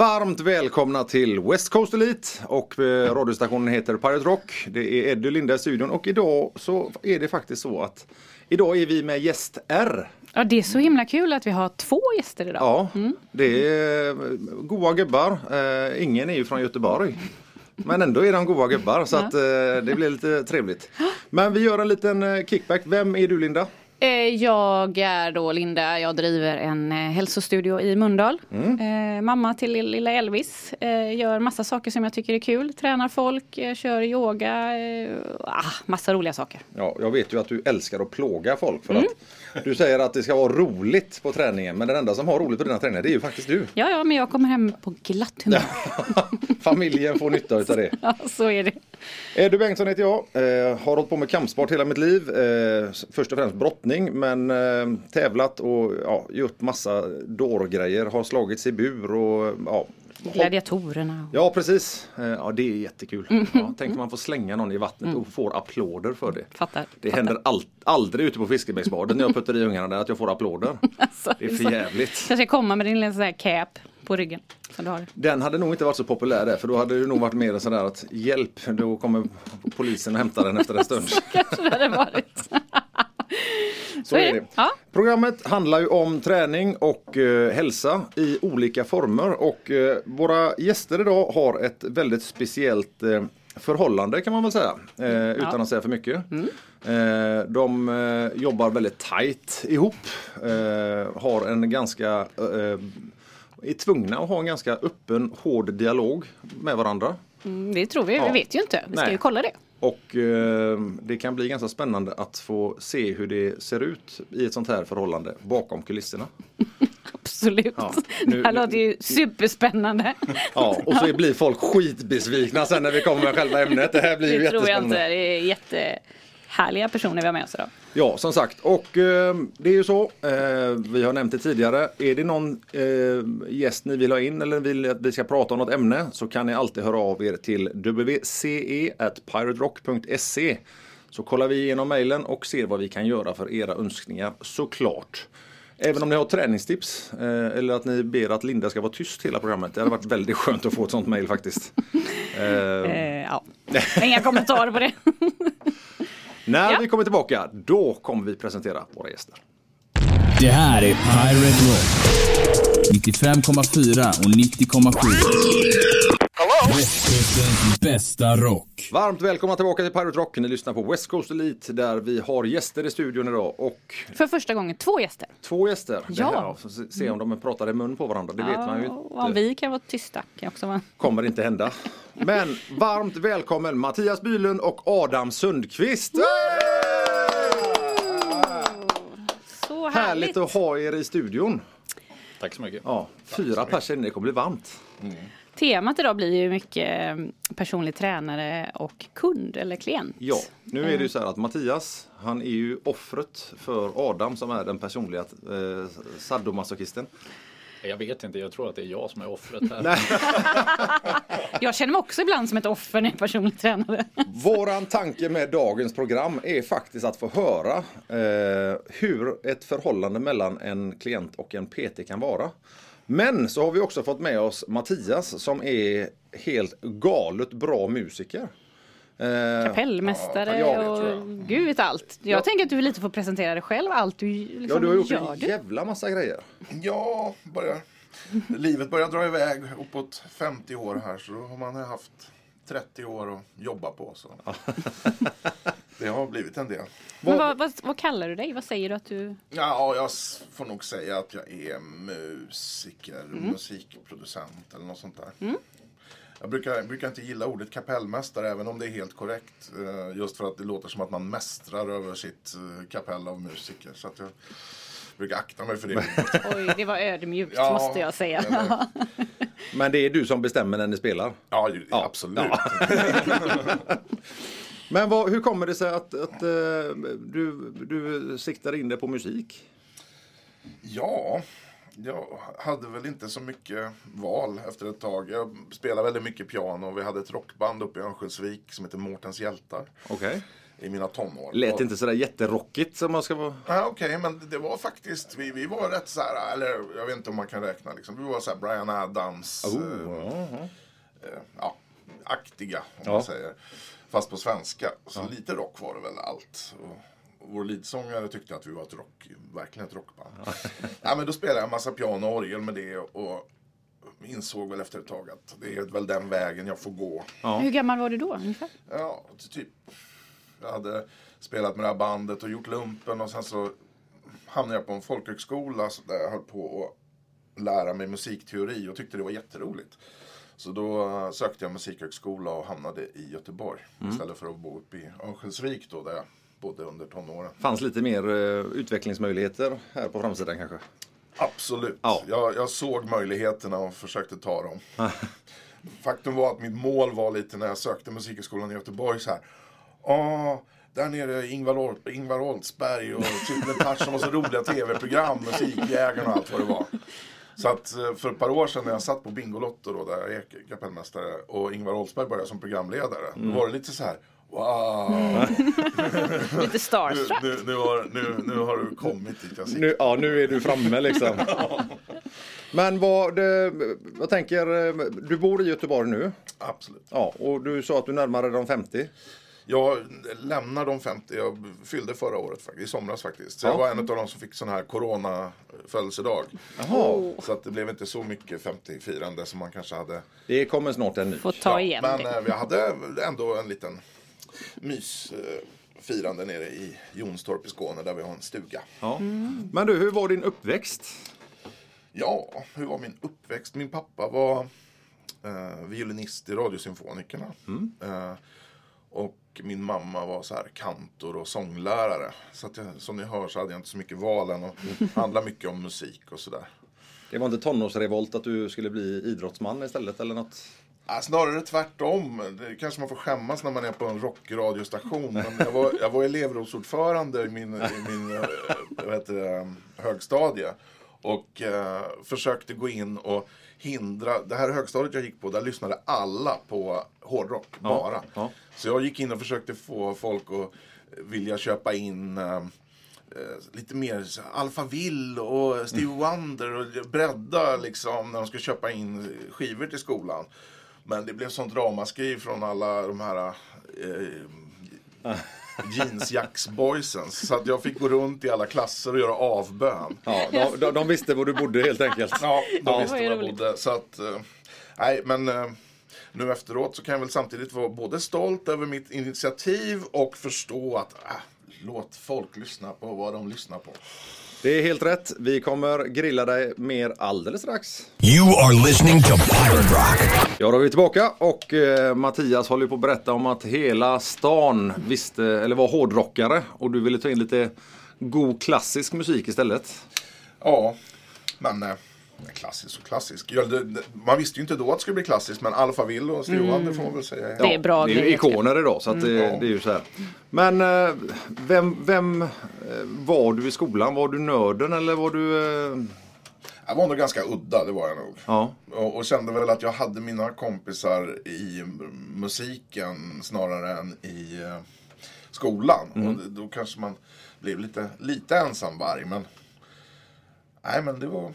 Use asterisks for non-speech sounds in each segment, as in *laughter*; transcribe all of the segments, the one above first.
Varmt välkomna till West Coast Elite och eh, radiostationen heter Pirate Rock. Det är Eddie Linda i studion och idag så är det faktiskt så att idag är vi med gäst R. Ja, det är så himla kul att vi har två gäster idag. Ja, det är eh, goa gubbar. Eh, ingen är ju från Göteborg. Men ändå är de goa gubbar så att det blir lite trevligt. Men vi gör en liten kickback. Vem är du Linda? Eh, Jag är då Linda, jag driver en eh, hälsostudio i Mölndal. Eh, mamma till lill- lilla Elvis. Gör massa saker som jag tycker är kul. Tränar folk, kör yoga. Ah, massa roliga saker. Ja, jag vet ju att du älskar att plåga folk för att du säger att det ska vara roligt på träningen men den enda som har roligt på dina träningar det är ju faktiskt du. Ja, ja, men jag kommer hem på glatt humör. *laughs* Familjen får nytta utav det. *laughs* Ja, så är det. Eddie Bengtsson heter jag. Eh, har hållit på med kampsport hela mitt liv. Eh, först och främst brottning men eh, tävlat och ja, gjort massa dårgrejer. Har slagits i bur och ja. Gladiatorerna. Ja precis. Eh, ja det är jättekul. Mm. Ja, tänk man får slänga någon i vattnet och får applåder för det. Fattar. Det fattar. händer all, aldrig ute på Fiskebäcksbaden när jag puttar i ungarna där att jag får applåder. *laughs* Alltså, Det är för jävligt. Jag ska komma med din lilla cap på ryggen. Som du har. Den hade nog inte varit så populär där för då hade det nog varit mer sådär att hjälp, då kommer polisen och hämtar den efter en stund. *laughs* Kanske det hade varit. *laughs* Så är det. Ja. Programmet handlar ju om träning och eh, hälsa i olika former och eh, våra gäster idag har ett väldigt speciellt eh, förhållande kan man väl säga eh, utan att säga för mycket. Eh, de eh, jobbar väldigt tajt ihop, eh, har en ganska eh, är tvungna att ha en ganska öppen, hård dialog med varandra. Mm, det tror vi, Ja. vi vet ju inte. Vi ska Nej. ju kolla det. Och eh, det kan bli ganska spännande att få se hur det ser ut i ett sånt här förhållande bakom kulisserna. *laughs* Absolut. Ja, nu- det här låter ju superspännande. Ja, och så blir folk skitbesvikna sen när vi kommer med själva ämnet. Det här blir ju Det tror jag inte. jättespännande. Det är jättehärliga personer vi har med oss idag. Ja, som sagt. Och eh, det är ju så. Eh, vi har nämnt det tidigare. Är det någon eh, gäst ni vill ha in eller vill att vi ska prata om något ämne så kan ni alltid höra av er till wce.piraterock.se så kollar vi igenom mejlen och ser vad vi kan göra för era önskningar såklart. Även om ni har träningstips eh, eller att ni ber att Linda ska vara tyst hela programmet. Det hade varit väldigt skönt att få ett sånt mejl faktiskt. *laughs* Eh, ja. Inga kommentarer på det. *laughs* när Ja. vi kommer tillbaka, då kommer vi presentera våra gäster. Det här är Pirate Rock. 95,4 och 90,7. Västkustens bästa rock. Varmt välkomna tillbaka till Pirate Rock. Ni lyssnar på West Coast Elite där vi har gäster i studion idag och För första gången två gäster. två gäster. Det Ja. här, se- se om de pratar i mun på varandra. Det vet man ju och om inte. vi kan vara tysta kan också vara. Kommer inte hända. Men varmt välkommen Mattias Bylund och Adam Sundqvist. Så härligt. Härligt att ha er i studion. Tack så mycket. Ja, fyra personer inne, det kommer bli varmt. Temat idag blir ju mycket eh, personlig tränare och kund eller klient. Ja, nu är det ju så här att Mattias, han är ju offret för Adam som är den personliga eh, sadomasochisten. Jag vet inte, jag tror att det är jag som är offret här. *laughs* Jag känner mig också ibland som ett offer när jag är personlig tränare. *laughs* Våran tanke med dagens program är faktiskt att få höra eh, hur ett förhållande mellan en klient och en PT kan vara. Men så har vi också fått med oss Mattias som är helt galet bra musiker. Eh, Kapellmästare Ja, ja, och gud vet allt. Jag Ja. tänker att du lite får presentera dig själv. Allt du liksom ja, du har gjort gör. en Du. jävla massa grejer. Ja, börjar, livet börjar dra iväg uppåt 50 år här så då har man haft 30 år att jobba på. Så. *laughs* Det har blivit en del. Men vad, vad, vad kallar du dig? Vad säger du att du... Ja, jag får nog säga att jag är musiker, musikproducent eller något sånt där. Jag brukar, brukar inte gilla ordet kapellmästare även om det är helt korrekt. eh, Just för att det låter som att man mästrar över sitt eh, kapell av musiker. Så att jag brukar akta mig för det. *laughs* Oj, det var ödmjukt Ja, måste jag säga. eller- Men det är du som bestämmer när ni spelar. Ja, ju- absolut. *laughs* *laughs* Men vad, hur kommer det sig att, att eh, du, du siktar in dig på musik? Ja, jag hade väl inte så mycket val efter ett tag. Jag spelade väldigt mycket piano och vi hade ett rockband uppe i Örnsköldsvik som heter Mårtens hjältar. Okej. i mina tonår. Lät inte sådär jätterockigt som man ska vara. Ja, Okej, men det var faktiskt, vi, vi var rätt så här, eller jag vet inte om man kan räkna liksom. Vi var så här Brian Adams, Oh, eh, eh, ja, aktiga om Ja. man säger. Fast på svenska. Så lite rock var det väl allt. Och, vår leadsångare tyckte att vi var ett rock, verkligen ett rockband. *laughs* ja, men då spelade jag en massa piano och orgel med det och insåg väl efter ett tag att det är väl den vägen jag får gå. Hur gammal var du då ungefär? Ja, typ. Jag hade spelat med det här bandet och gjort lumpen och sen så hamnade jag på en folkhögskola så där jag höll på att lära mig musikteori och tyckte det var jätteroligt. Så då eh, sökte jag musikhögskola och hamnade i Göteborg istället för att bo uppe i Örnsköldsvik då där jag bodde under tonåren. Fanns lite mer eh, utvecklingsmöjligheter här på framsidan kanske? Absolut. Ja. Jag, jag såg möjligheterna och försökte ta dem. *laughs* Faktum var att mitt mål var lite när jag sökte Musikhögskolan i Göteborg så här. Åh, där nere är Ingvar, Ol- Ingvar Oldsberg och Triple Touch och så roliga tv-program, Musikjägarna och allt vad det var. Så att eh, för ett par år sedan när jag satt på Bingolotto då, där jag är kapellmästare och Ingvar Oldsberg började som programledare. Då var det lite så här. Wow, *laughs* Lite nu, starstruck. nu, nu, har, nu, nu har du kommit dit jag sitter. Nu, ja, nu är du framme liksom. *laughs* Men vad, det, jag tänker, eh, du bor i Göteborg nu. Absolut. Ja, och du sa att du närmade dig de 50. Jag lämnar de 50, jag fyllde förra året faktiskt, i somras faktiskt. Så Ja. jag var en av de som fick sån här corona-födelsedag. Jaha. Så att det blev inte så mycket 50-firande som man kanske hade. Det kommer snart en ny. Får ta igen men det. eh, vi hade ändå en liten mysfirande nere i Jonstorp i Skåne där vi har en stuga. Ja. Men du, hur var din uppväxt? Ja, hur var min uppväxt? Min pappa var eh, violinist i Radiosymfonikerna. Eh, och min mamma var så här kantor och sånglärare. Så att jag, som ni hör så hade jag inte så mycket val än att handla mycket om musik och sådär. Det var inte tonårsrevolt att du skulle bli idrottsman istället eller något? Ja, snarare tvärtom. Det kanske man får skämmas när man är på en rockradiostation. Men jag var, jag var elevrådsordförande i min, i min eh, vad heter det, högstadie. Och eh, försökte gå in och hindra. Det här högstadiet jag gick på, där lyssnade alla på hårdrock bara. ja. Så jag gick in och försökte få folk att vilja köpa in eh, lite mer Alphaville och Stevie Wonder och bredda liksom när de skulle köpa in skivor till skolan. Men det blev sånt ramaskri från alla de här eh, jeansjacksboysen. Så att jag fick gå runt i alla klasser och göra avbön. Ja, de, de, de visste var du bodde helt enkelt. Ja, de Ja. visste var jag roligt. bodde. Så att, eh, nej men eh, nu efteråt så kan jag väl samtidigt vara både stolt över mitt initiativ och förstå att äh, låt folk lyssna på vad de lyssnar på. Det är helt rätt. Vi kommer grilla dig mer alldeles strax. You are listening to Pirate Rock. Ja, då är vi tillbaka och eh, Mattias håller på att berätta om att hela stan visste, eller var hårdrockare och du ville ta in lite god klassisk musik istället. Ja, men eh, klassisk och klassisk. Ja, det, det, man visste ju inte då att det skulle bli klassiskt men Alphaville och Stevie Wonder får man väl säga. Det är bra Det är ju ikoner idag så att det, Ja. det är ju så här. Men eh, vem, vem eh, var du i skolan? Var du nörden eller var du... eh, Jag var nog ganska udda, det var jag nog. Ja. Och, och kände väl att jag hade mina kompisar i musiken snarare än i eh, skolan. Mm. Och det, då kanske man blev lite, lite ensamvarg. Men, nej, men det var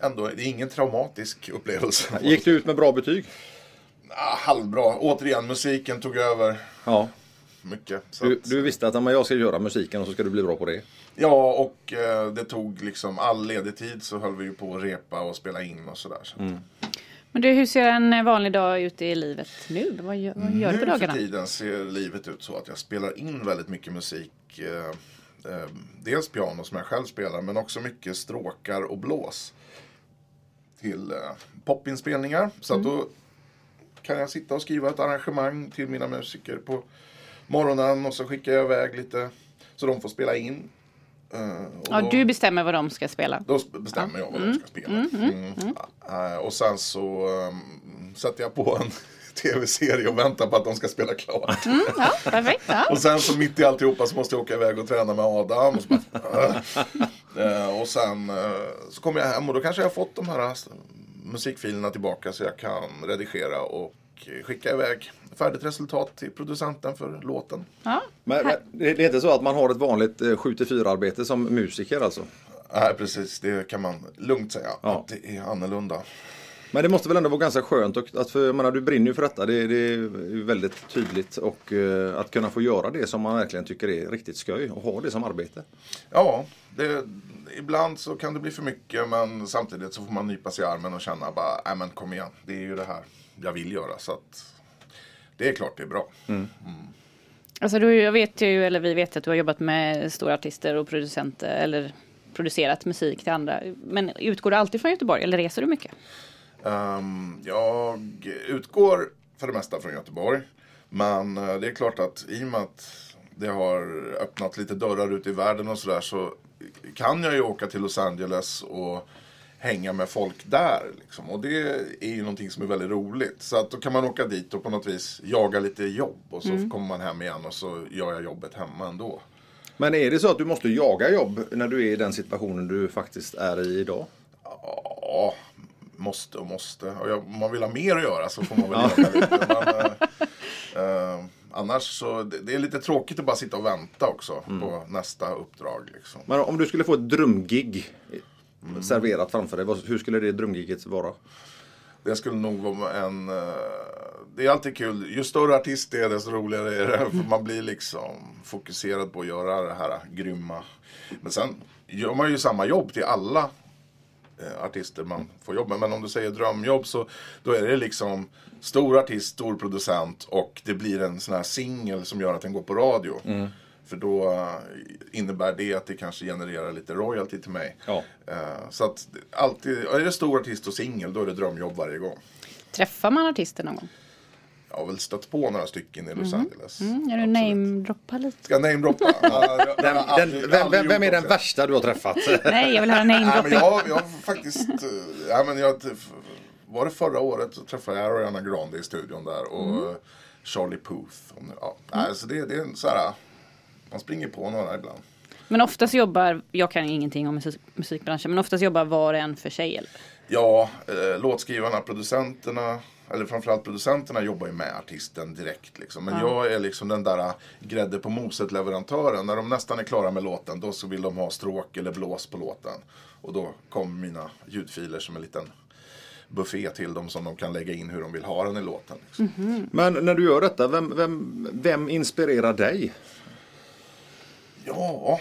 ändå det är ingen traumatisk upplevelse. *laughs* Gick du ut med bra betyg? Ah, halvbra. Återigen, musiken tog över Ja. mycket. Så Du, att, du visste att "Ja, men jag ska göra musiken och så ska du bli bra på det. Ja, och eh, det tog liksom all ledig tid så höll vi ju på att repa och spela in och sådär. Så. Mm. Men du, hur ser en vanlig dag ut i livet nu? Vad gör, vad gör du på Nu för dagarna? tiden ser livet ut så att jag spelar in väldigt mycket musik. Eh, eh, dels piano som jag själv spelar men också mycket stråkar och blås. Till eh, popinspelningar. Så att då kan jag sitta och skriva ett arrangemang till mina musiker på morgonen och så skickar jag iväg lite så de får spela in. Eh, Ja, då- du bestämmer vad de ska spela. då bestämmer jag vad de ska spela. Mm. Eh, och sen så um, sätter jag på en tv-serie och väntar på att de ska spela klart. Ja, perfekt. Ja. Och sen så mitt i alltihopa så måste jag åka iväg och träna med Adam. Och, så bara, *laughs* Eh, och sen eh, så kommer jag hem och då kanske jag har fått de här eh, musikfilerna tillbaka så jag kan redigera och skicka iväg färdigt resultat till producenten för låten. Ja. Men, men det är inte så att man har ett vanligt 7-4 arbete som musiker alltså? Nej, precis. Det kan man lugnt säga. Ja. Att det är annorlunda. Men det måste väl ändå vara ganska skönt och att för, menar, du brinner ju för detta. Det, det är väldigt tydligt och eh, att kunna få göra det som man verkligen tycker är riktigt skoj och ha det som arbete. Ja, det, ibland så kan det bli för mycket men samtidigt så får man nypa sig i armen och känna bara, nej men kom igen, det är ju det här jag vill göra. Så att det är klart det är bra. Alltså du, jag vet ju, eller vi vet att du har jobbat med stora artister och producenter eller producerat musik till andra. Men utgår du alltid från Göteborg eller reser du mycket? Ehm, jag utgår för det mesta från Göteborg. Men eh, det är klart att i och med att det har öppnat lite dörrar ut i världen och sådär så kan jag ju åka till Los Angeles och hänga med folk där. Liksom. Och det är ju någonting som är väldigt roligt. Så att då kan man åka dit och på något vis jaga lite jobb och så kommer man hem igen och så gör jag jobbet hemma ändå. Men är det så att du måste jaga jobb när du är i den situationen du faktiskt är i idag? Ja, måste och måste. Och jag, om man vill ha mer att göra så får man väl göra lite. Men, eh, eh, annars så, det, det är lite tråkigt att bara sitta och vänta också på nästa uppdrag. Liksom. Men om du skulle få ett drömgig serverat framför dig, hur skulle det drömgiget vara? Det skulle nog vara en... eh, det är alltid kul. Ju större artist det är desto roligare är det. För man blir liksom fokuserad på att göra det här grymma. Men sen gör man ju samma jobb till alla artister man får jobb med. Men om du säger drömjobb så då är det liksom stor artist, stor producent och det blir en sån här singel som gör att den går på radio. För då eh, innebär det att det kanske genererar lite royalty till mig. Ja. Eh, Så att alltid, är det stor artist och singel då är det drömjobb varje gång. Träffar man artister någon gång? Jag har väl stött på några stycken i Los Angeles. Mm, är du namedroppa lite? Ska jag namedroppa? *laughs* Ja, jag- Den, jag den, vem, vem, vem är den värsta du har träffat? *laughs* Nej, jag vill höra Nej, men namedropping. jag, jag har faktiskt, eh, ja, men jag, var det förra året så träffade jag Ariana Grande i studion där och Mm. Charlie Puth. Ja, alltså det, det är så här, man springer på några ibland. Men oftast jobbar, jag kan ingenting om musik, musikbranschen, men oftast jobbar var och en för sig. Eller? Ja, eh, låtskrivarna, producenterna, eller framförallt producenterna jobbar ju med artisten direkt. Liksom. Men jag är liksom den där grädde på moset-leverantören. När de nästan är klara med låten, då så vill de ha stråk eller blås på låten. Och då kommer mina ljudfiler som en liten buffé till dem som de kan lägga in hur de vill ha den i låten. Liksom. Men när du gör detta, vem, vem, vem inspirerar dig? Ja,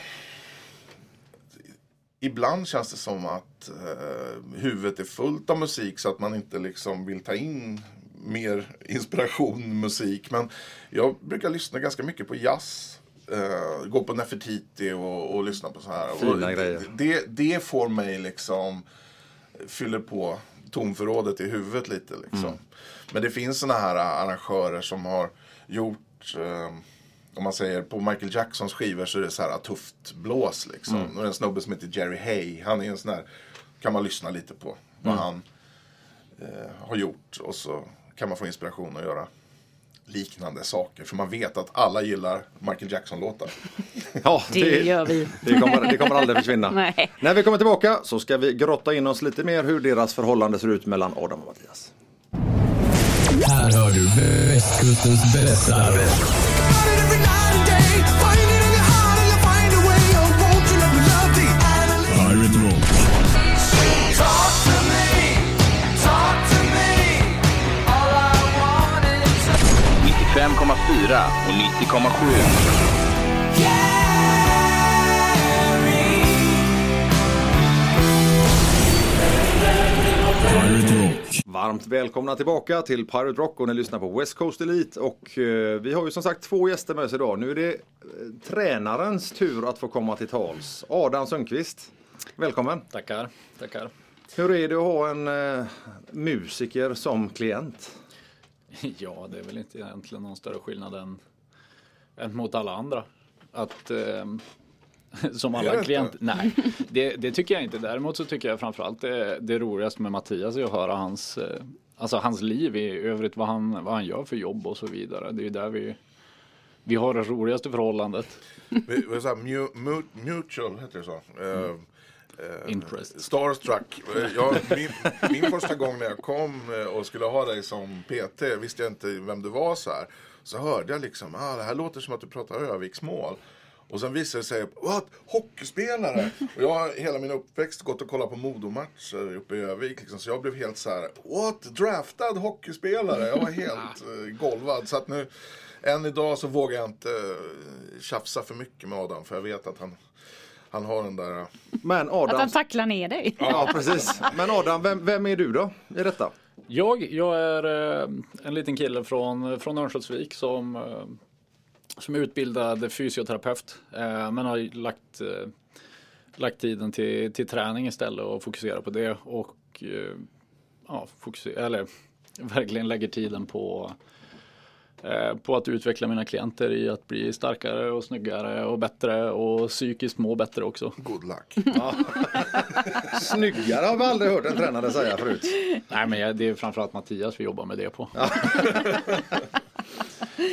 ibland känns det som att eh, huvudet är fullt av musik så att man inte liksom vill ta in mer *laughs* inspiration, musik. Men jag brukar lyssna ganska mycket på jazz. Eh, gå på Nefertiti och, och lyssna på så här. Fina och grejer. Det, det får mig liksom fyller på tomförrådet i huvudet lite. Liksom. Mm. Men det finns såna här arrangörer som har gjort eh, om man säger på Michael Jacksons skivor så är det så här tufft blås liksom. Mm. Och en snubbe som heter Jerry Hay. Han är en sån här, kan man lyssna lite på vad Mm. han eh, har gjort. Och så kan man få inspiration att göra liknande saker. För man vet att alla gillar Michael Jackson-låtar. *laughs* Ja, Det gör vi. Det kommer, det kommer aldrig försvinna. *laughs* Nej. När vi kommer tillbaka så ska vi grotta in oss lite mer hur deras förhållande ser ut mellan Adam och Mattias. Här hör du västkustens bästa rock. Och 90,7. Pirate Rock. Varmt välkomna tillbaka till Pirate Rock och ni lyssnar på West Coast Elite och eh, vi har ju som sagt två gäster med oss idag. Nu är det eh, tränarens tur att få komma till tals. Adam Sundqvist, välkommen! Tackar, tackar. Hur är det att ha en eh, musiker som klient? *laughs* Ja, det är väl inte egentligen någon större skillnad än, än mot alla andra. Att ehm, *laughs* som alla klienter. *laughs* Nej, det, det tycker jag inte. Däremot så tycker jag framförallt det, det roligaste med Mattias är att höra hans, eh, alltså hans liv i övrigt, vad han, vad han gör för jobb och så vidare. Det är ju där vi, vi har det roligaste förhållandet. Vi- vi är så här, mu, mu, mutual, heter det så? Eh, eh, Interest. Starstruck. Eh, Jag, min, min första gång när jag kom eh, och skulle ha dig som PT visste jag inte vem du var så här. Så hörde jag liksom, ah, det här låter som att du pratar Öviksmål. Och sen visade det sig, what? Hockeyspelare? Och jag har hela min uppväxt gått och kollat på Modomatcher uppe i Övik. Liksom, så jag blev helt så här, what? Draftad hockeyspelare? Jag var helt eh, golvad. Så att nu, än idag så vågar jag inte eh, tjafsa för mycket med Adam. För jag vet att han, han har den där... eh, Men Att han Adam, tacklar ner dig. ja precis. Men Adam, vem, vem är du då i detta? Jag, jag är eh, en liten kille från, från Örnsköldsvik som, eh, som är utbildad fysioterapeut. Men har lagt, lagt tiden till, till träning istället och fokuserar på det. Och ja, fokuser, eller, *laughs* verkligen lägger tiden på på att utveckla mina klienter i att bli starkare och snyggare och bättre och psykiskt må bättre också. Good luck. *laughs* Snyggare har vi aldrig hört en tränare säga förut. Nej men det är framförallt Mattias vi jobbar med det på. *laughs*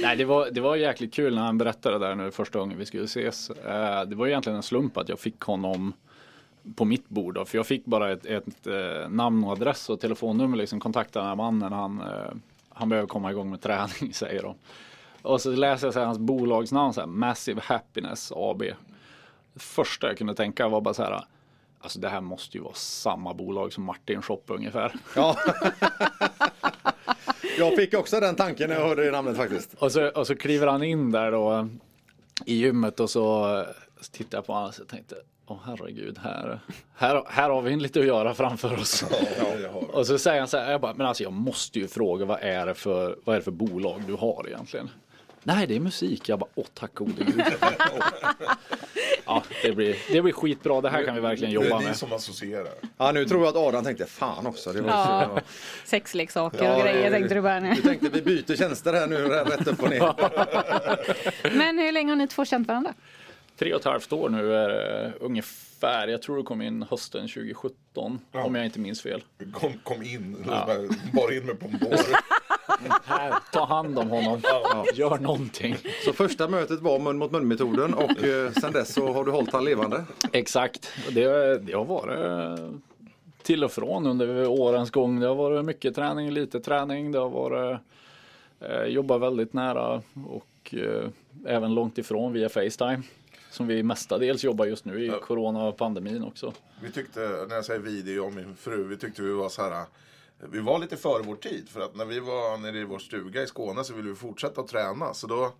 Nej det var, det var jäkligt kul när han berättade där nu första gången vi skulle ses. Eh, det var egentligen en slump att jag fick honom på mitt bord då, för jag fick bara ett, ett eh, namn och adress och telefonnummer liksom kontakta den här mannen. Han, eh, han behöver komma igång med träning *laughs* säger de. Och så läser jag så här, hans bolagsnamn så här, Massive Happiness AB. Det första jag kunde tänka var bara så här. Alltså det här måste ju vara samma bolag som Martin Shop ungefär. *laughs* Ja. Jag fick också den tanken när jag hörde det namnet faktiskt. Och så, och så kliver han in där då i gymmet och så, så tittar jag på honom och tänkte Åh herregud, här, här, här har vi en lite att göra framför oss. Och så säger han så här, jag bara, men alltså jag måste ju fråga vad är det för, vad är det för bolag du har egentligen? Nej, det är musik. Jag bara, åh tack gode gud. *laughs* ja, det blir, det blir skitbra. Det här kan vi verkligen Det är jobba ni med. som associerar. Ja, nu tror jag att Adam tänkte fan också. Det var Ja. Sexleksaker Ja, och grejer det- tänkte du bara nu. Du tänkte vi byter tjänster här nu rätt upp och ner. Men hur länge har ni två känt varandra? Tre och ett halvt år nu är det ungefär. Jag tror det kom in hösten 2017 om jag inte minns fel. Kom, kom in, bara, bara in med på en bår. *laughs* Här, ta hand om honom. Gör någonting. Så första mötet var mun mot mun metoden och eh, sen dess så har du hållit han levande. Exakt. Det, det har varit eh, till och från under årens gång. Det har varit mycket träning, lite träning. Det har varit eh, jobba väldigt nära och eh, även långt ifrån via Facetime. Som vi mestadels jobbar just nu i corona och pandemin också. Vi tyckte, när jag säger vi, det är jag och min fru, vi tyckte vi var så här. Vi var lite före vår tid för att när vi var nere i vår stuga i Skåne så ville vi fortsätta att träna. Så då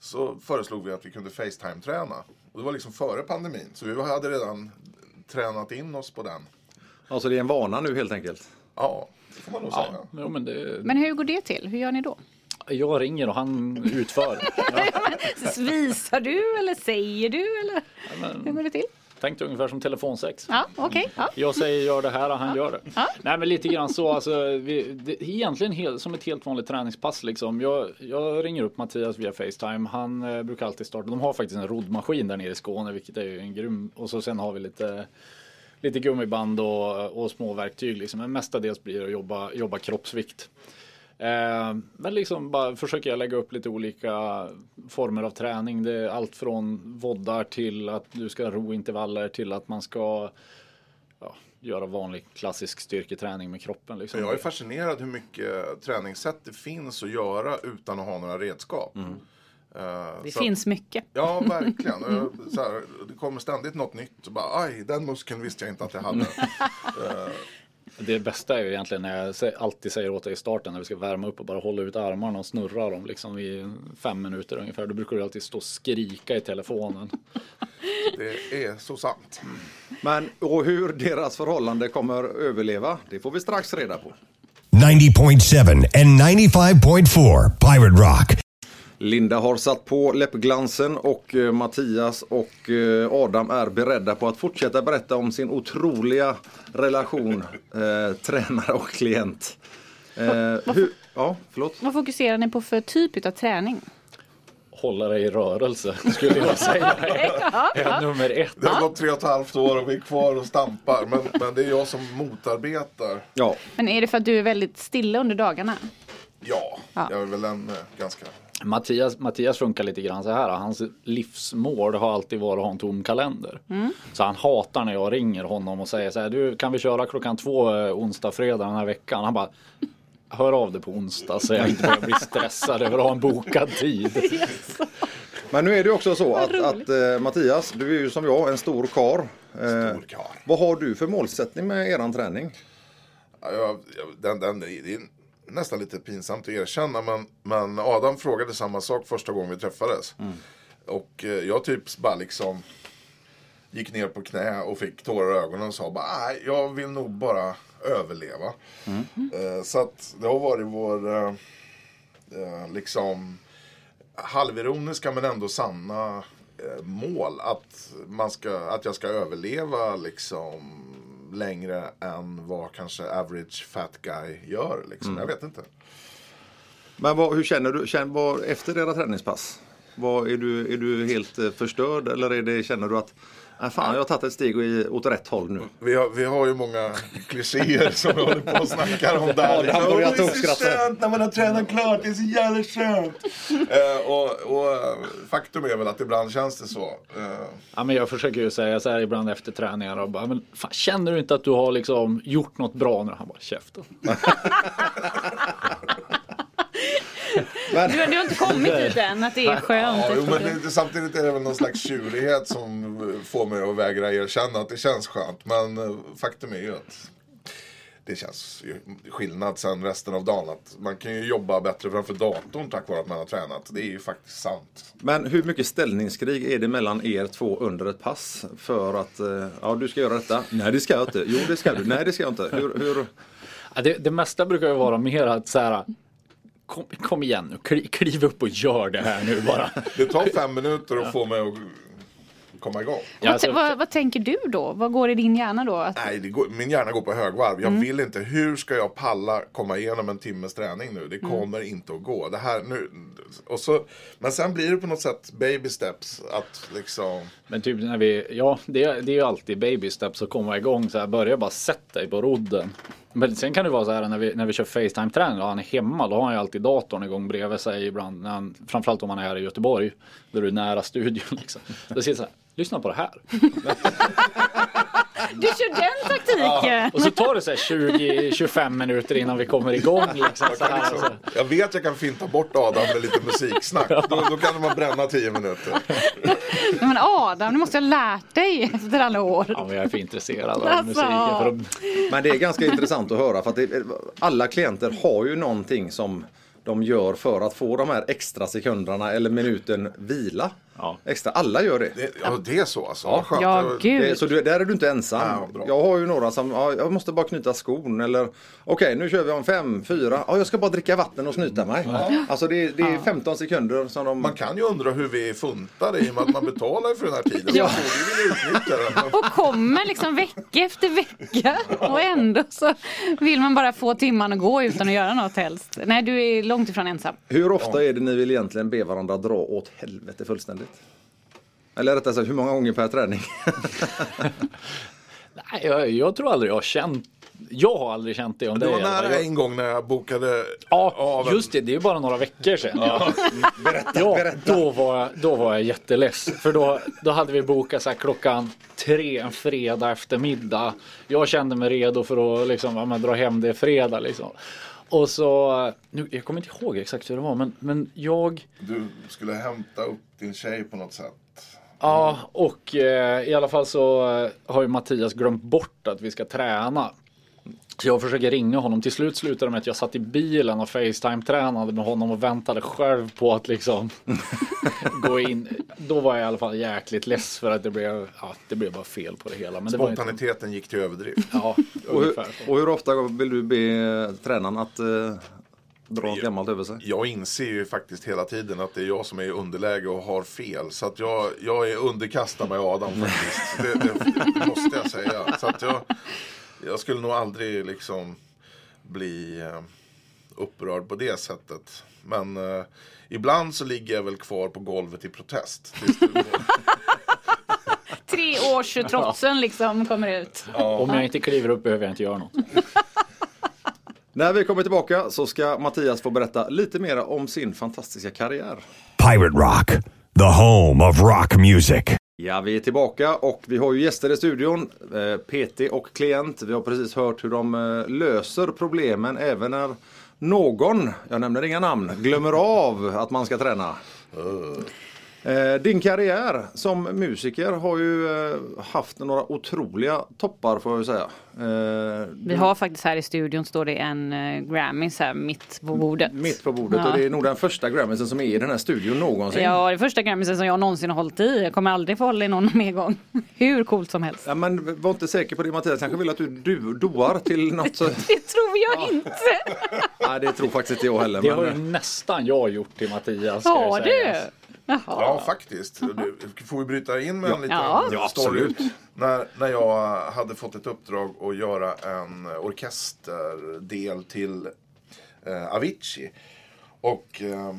så föreslog vi att vi kunde Facetime-träna. Och det var liksom före pandemin. Så vi hade redan tränat in oss på den. Alltså det är en vana nu helt enkelt. Ja, det får man nog säga. Jo, men det, Men hur går det till? Hur gör ni då? Jag ringer och han utför. Ja, *laughs* Visar du eller säger du eller hur går det till? tänk dig ungefär som telefonsex. Ja, okej. Ja. Jag säger gör det här och han gör det. Ja. Nej men lite grann så. Alltså, vi, det, egentligen helt, som ett helt vanligt träningspass. Liksom. Jag, jag ringer upp Mattias via Facetime. Han eh, brukar alltid starta. De har faktiskt en roddmaskin där nere i Skåne. Vilket är ju en grym. Och så sen har vi lite Lite gummiband och, och små verktyg liksom. Men mestadels blir det att jobba, jobba kroppsvikt. Eh, men liksom bara försöker jag lägga upp lite olika former av träning. Det är allt från voddar till att du ska ro intervaller till att man ska ja, göra vanlig klassisk styrketräning med kroppen. Liksom. Jag är fascinerad hur mycket träningssätt det finns att göra utan att ha några redskap. Eh, Det så- finns mycket. Ja, verkligen. *laughs* Så här, det kommer ständigt något nytt. Och bara, Aj, den muskeln visste jag inte att jag hade. *laughs* Det bästa är ju egentligen när jag alltid säger åt dig i starten när vi ska värma upp och bara hålla ut armarna och snurra dem liksom i fem minuter ungefär. Då brukar du alltid stå och skrika i telefonen. Det är så sant. Men och hur deras förhållande kommer överleva, det får vi strax reda på. 90.7 and 95.4 Pirate Rock. Linda har satt på läppglansen och eh, Mattias och eh, Adam är beredda på att fortsätta berätta om sin otroliga relation eh, *laughs* tränare och klient. Eh, hur, ja, förlåt. Vad fokuserar ni på för typ av träning? Hålla dig i rörelse skulle jag säga *laughs* är nummer ett. Det har gått tre och ett halvt år och vi är kvar och stampar. Men, men det är jag som motarbetar. Ja, Men är det för att du är väldigt stilla under dagarna? Ja, Ja. jag är väl en eh, ganska Mattias, Mattias funkar lite grann så här. Hans livsmål har alltid varit att ha en tom kalender. Så han hatar när jag ringer honom och säger så här. Du kan vi köra klockan två eh, onsdag, fredag den här veckan? Han bara Hör av dig på onsdag så jag inte börjar bli stressad över att ha en bokad tid. *laughs* Men nu är det ju också så att, att eh, Mattias, du är ju som jag en stor kar. Eh, Stor vad har du för målsättning med eran träning? Ja, jag, jag, den, den, det är nästan lite pinsamt att erkänna men, men Adam frågade samma sak första gången vi träffades. Och eh, jag typ bara liksom gick ner på knä och fick tårar i ögonen och sa bara nej, jag vill nog bara överleva. Eh, så att det har varit vår eh, liksom halvironiska men ändå sanna mål att, man ska, att jag ska överleva liksom längre än vad kanske average fat guy gör. Liksom. Jag vet inte. Men vad, hur känner du känner, vad, efter era träningspass? Vad, är, du, är du helt eh, förstörd eller är det, känner du att Nej, fan, jag har tagit ett steg i- åt rätt håll nu. Vi har, vi har ju många klichéer som vi håller på och snackar om där. Ja, "Åh, det är så tokskratta." skönt när man har tränat klart, det är så jävla skönt. eh, och, och eh, faktum är väl att ibland känns det så. Eh, Ja, men jag försöker ju säga så här ibland efter träningar och bara, men fan, känner du inte att du har liksom gjort något bra nu? Han bara, käften. *laughs* Men, Du, du har inte kommit dit än att det är skönt. Ja, jo, men det, samtidigt är det väl någon slags tjurighet som får mig att vägra erkänna att det känns skönt. Men eh, faktum är ju att det känns ju skillnad sen resten av dagen. Att man kan ju jobba bättre framför datorn tack vare att man har tränat. Det är ju faktiskt sant. men hur mycket ställningskrig är det mellan er två under ett pass? För att, eh, ja du ska göra detta. Nej det ska jag inte. Jo det ska du. Nej det ska jag inte. Hur, hur, Ja, det, det mesta brukar ju vara mer att så här, kom, kom igen nu, kli, kliv upp och gör det här nu bara. Det tar fem minuter att få mig att komma igång. Ja, vad, alltså, vad, vad tänker du då? Vad går i din hjärna då? Att, Nej, det går, min hjärna går på högvarv. Jag vill inte. Hur ska jag palla komma igenom en timmes träning nu? Det kommer inte att gå. Det här nu. Och så, men sen blir det på något sätt baby steps. Att liksom. Men typ när vi, ja det, det är ju alltid baby steps att komma igång så här, börja bara sätta dig på rodden. Men sen kan det vara så här när vi, när vi kör Facetime-träning och han är hemma, då har han ju alltid datorn igång bredvid sig ibland. När han, framförallt om han är här i Göteborg, där du är nära studion *laughs* liksom. Då säger han så här, lyssna på det här. *laughs* du kör den taktiken! Och så tar det så här 20-25 minuter innan vi kommer igång. Liksom, så här, Liksom, så. jag vet jag kan finta bort Adam med lite musiksnack. Då, då kan man bränna tio minuter. Nej, Men Adam, du måste ha lärt dig efter alla år. Ja, men jag är för intresserad av Alltså. musiken. Att, Men det är ganska intressant att höra för att det, alla klienter har ju någonting som de gör för att få de här extra sekunderna eller minuten vila. Ja. Extra, alla gör det. Det, ja, det är så alltså. Ja, skönt. Ja, gud. det så du, där är du inte ensam. Ja, jag har ju några som, ja, jag måste bara knyta skon eller okej nu kör vi om fem, fyra, ja, jag ska bara dricka vatten och snyta mig. Alltså det, det är 15 sekunder som de... Man kan ju undra hur vi är funtade i och med att man betalar för den här tiden. Ja. *laughs* Och kommer liksom vecka efter vecka och ändå så vill man bara få timmarna att gå utan att göra något helst. Nej, du är långt ifrån ensam. Hur ofta är det ni vill egentligen be varandra dra åt helvete fullständigt? Eller rättare sagt, hur många gånger per träning? *laughs* nej, jag, jag tror aldrig jag har känt, jag har aldrig känt det om Det dig. var alla fall. nära en gång när jag bokade Ja, av en just det. Det är bara några veckor sedan. Ja, ja Då, var jag, då var jag jätteless. För då, då hade vi bokat så här klockan tre en fredag eftermiddag. Jag kände mig redo för att liksom, ja, dra hem det fredag. Liksom. Och så, nu, jag kommer inte ihåg exakt hur det var, men, men jag Du skulle hämta upp din tjej på något sätt. Ja, och eh, i alla fall så har ju Mattias glömt bort att vi ska träna. Så jag försöker ringa honom. Till slut slutade det med att jag satt i bilen och Facetime-tränade med honom och väntade själv på att liksom *laughs* gå in. Då var jag i alla fall jäkligt less för att det blev, ja, det blev bara fel på det hela. Men det var inte, Spontaniteten gick till överdrift. ja, Och hur, och hur ofta vill du be tränaren att eh, dra något gammalt över sig? Jag inser ju faktiskt hela tiden att det är jag som är i underläge och har fel. Så att jag, jag är underkastad med Adam faktiskt. Det, det, det måste jag säga. Så att jag, jag skulle nog aldrig liksom bli eh, upprörd på det sättet. Men eh, ibland så ligger jag väl kvar på golvet i protest. Tills det- *laughs* Treårstrotsen liksom kommer ut. Om jag inte kliver upp behöver jag inte göra något. *laughs* När vi kommer tillbaka så ska Mattias få berätta lite mer om sin fantastiska karriär. Pirate Rock, the home of rock music. Ja, vi är tillbaka och vi har ju gäster i studion, eh, PT och klient. Vi har precis hört hur de eh, löser problemen även när någon, jag nämner inga namn, glömmer av att man ska träna. Eh. Eh, Din karriär som musiker har ju eh, haft några otroliga toppar får jag säga. Eh, Vi har faktiskt här i studion står det en Grammys här mitt på bordet. Mitt på bordet Ja. och det är nog den första Grammysen som är i den här studion någonsin. Ja, det är första Grammysen som jag någonsin har hållit i. Jag kommer aldrig få hålla i någon mer gång. *laughs* Hur coolt som helst. Ja, men var inte säker på det Mattias, kanske vill att du, du doar till något. så- *laughs* Det tror jag inte. *laughs* Nej det tror faktiskt inte jag heller. Det men, har ju nästan jag gjort till Mattias. ska Har jag du? Jaha. Ja, faktiskt. Du, får vi bryta in med en liten Ja. Story? absolut. När, när jag hade fått ett uppdrag att göra en orkesterdel till eh, Avicii. Och eh,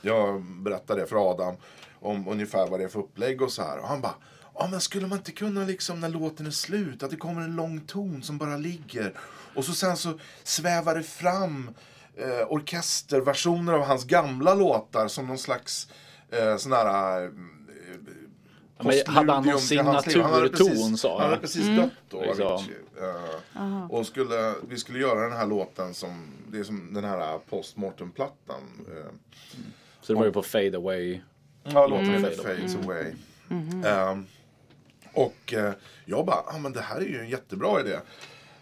jag berättade för Adam om ungefär vad det är för upplägg och så här. Och han bara Ja men skulle man inte kunna liksom när låten är slut att det kommer en lång ton som bara ligger och så sen så svävar det fram eh, orkesterversioner av hans gamla låtar som någon slags eh, sån här eh, men hade han någon postludium. Han signaturton, precis- sa Han jag? hade precis dött då, Liksom. Avicii. Eh, och skulle, vi skulle göra den här låten som, det är som den här postmortem-plattan. eh, Så det var ju på Fade Away. Ja, låten Mm. heter Fades Away. Ehm, och eh, jag bara, ah, men det här är ju en jättebra idé.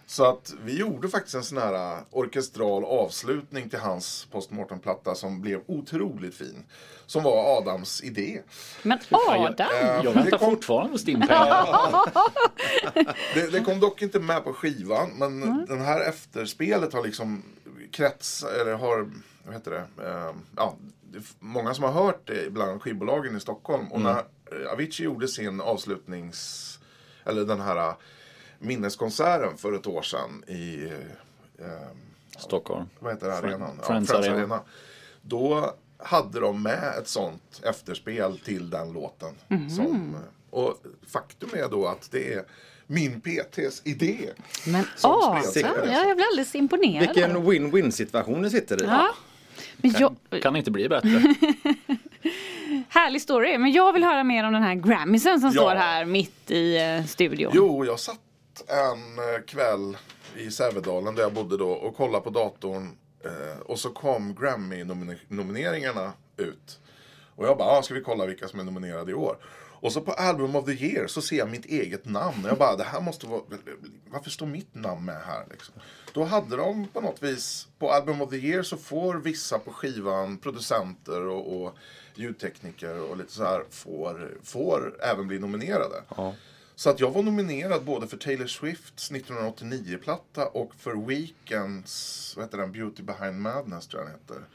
Så att vi gjorde faktiskt en sån här eh, orkestral avslutning till hans postmortemplatta som blev otroligt fin. Som var Adams idé. Men Adam! Eh, Jag det, väntar kom, fortfarande på stimpengar. *laughs* *laughs* det, det kom dock inte med på skivan, men Mm. den här efterspelet har liksom krets, eller har, vad heter det, eh, ja, det många som har hört det bland skivbolagen i Stockholm. Och när eh, Avicii gjorde sin avslutnings, eller den här minneskonserten för ett år sedan i, eh, Stockholm. vad heter det, arenan? Friends Arena. Då hade de med ett sånt efterspel till den låten. Mhm. Som, och faktum är då att det är min PTs idé. Men Adam! spelare. Ja, jag blir alldeles imponerad. Vilken win-win situation ni sitter i. Ja. Men jag, Kan inte bli bättre. *laughs* härlig story. Men jag vill höra mer om den här Grammysen som Ja. står här mitt i eh, studion. Jo, jag satt en eh, kväll i Sävedalen där jag bodde då och kollade på datorn. Eh, och så kom Grammy-nomineringarna ut. Och jag bara, ah, ska vi kolla vilka som är nominerade i år? Och så på Album of the Year så ser jag mitt eget namn. Och jag bara, det här måste vara... Varför står mitt namn med här? Liksom? Då hade de på något vis, på Album of the Year så får vissa på skivan, producenter och, och ljudtekniker och lite så här, får, får även bli nominerade. Så att jag var nominerad både för Taylor Swifts 1989-platta och för Weekends, vad heter den, Beauty behind Madness tror jag den heter.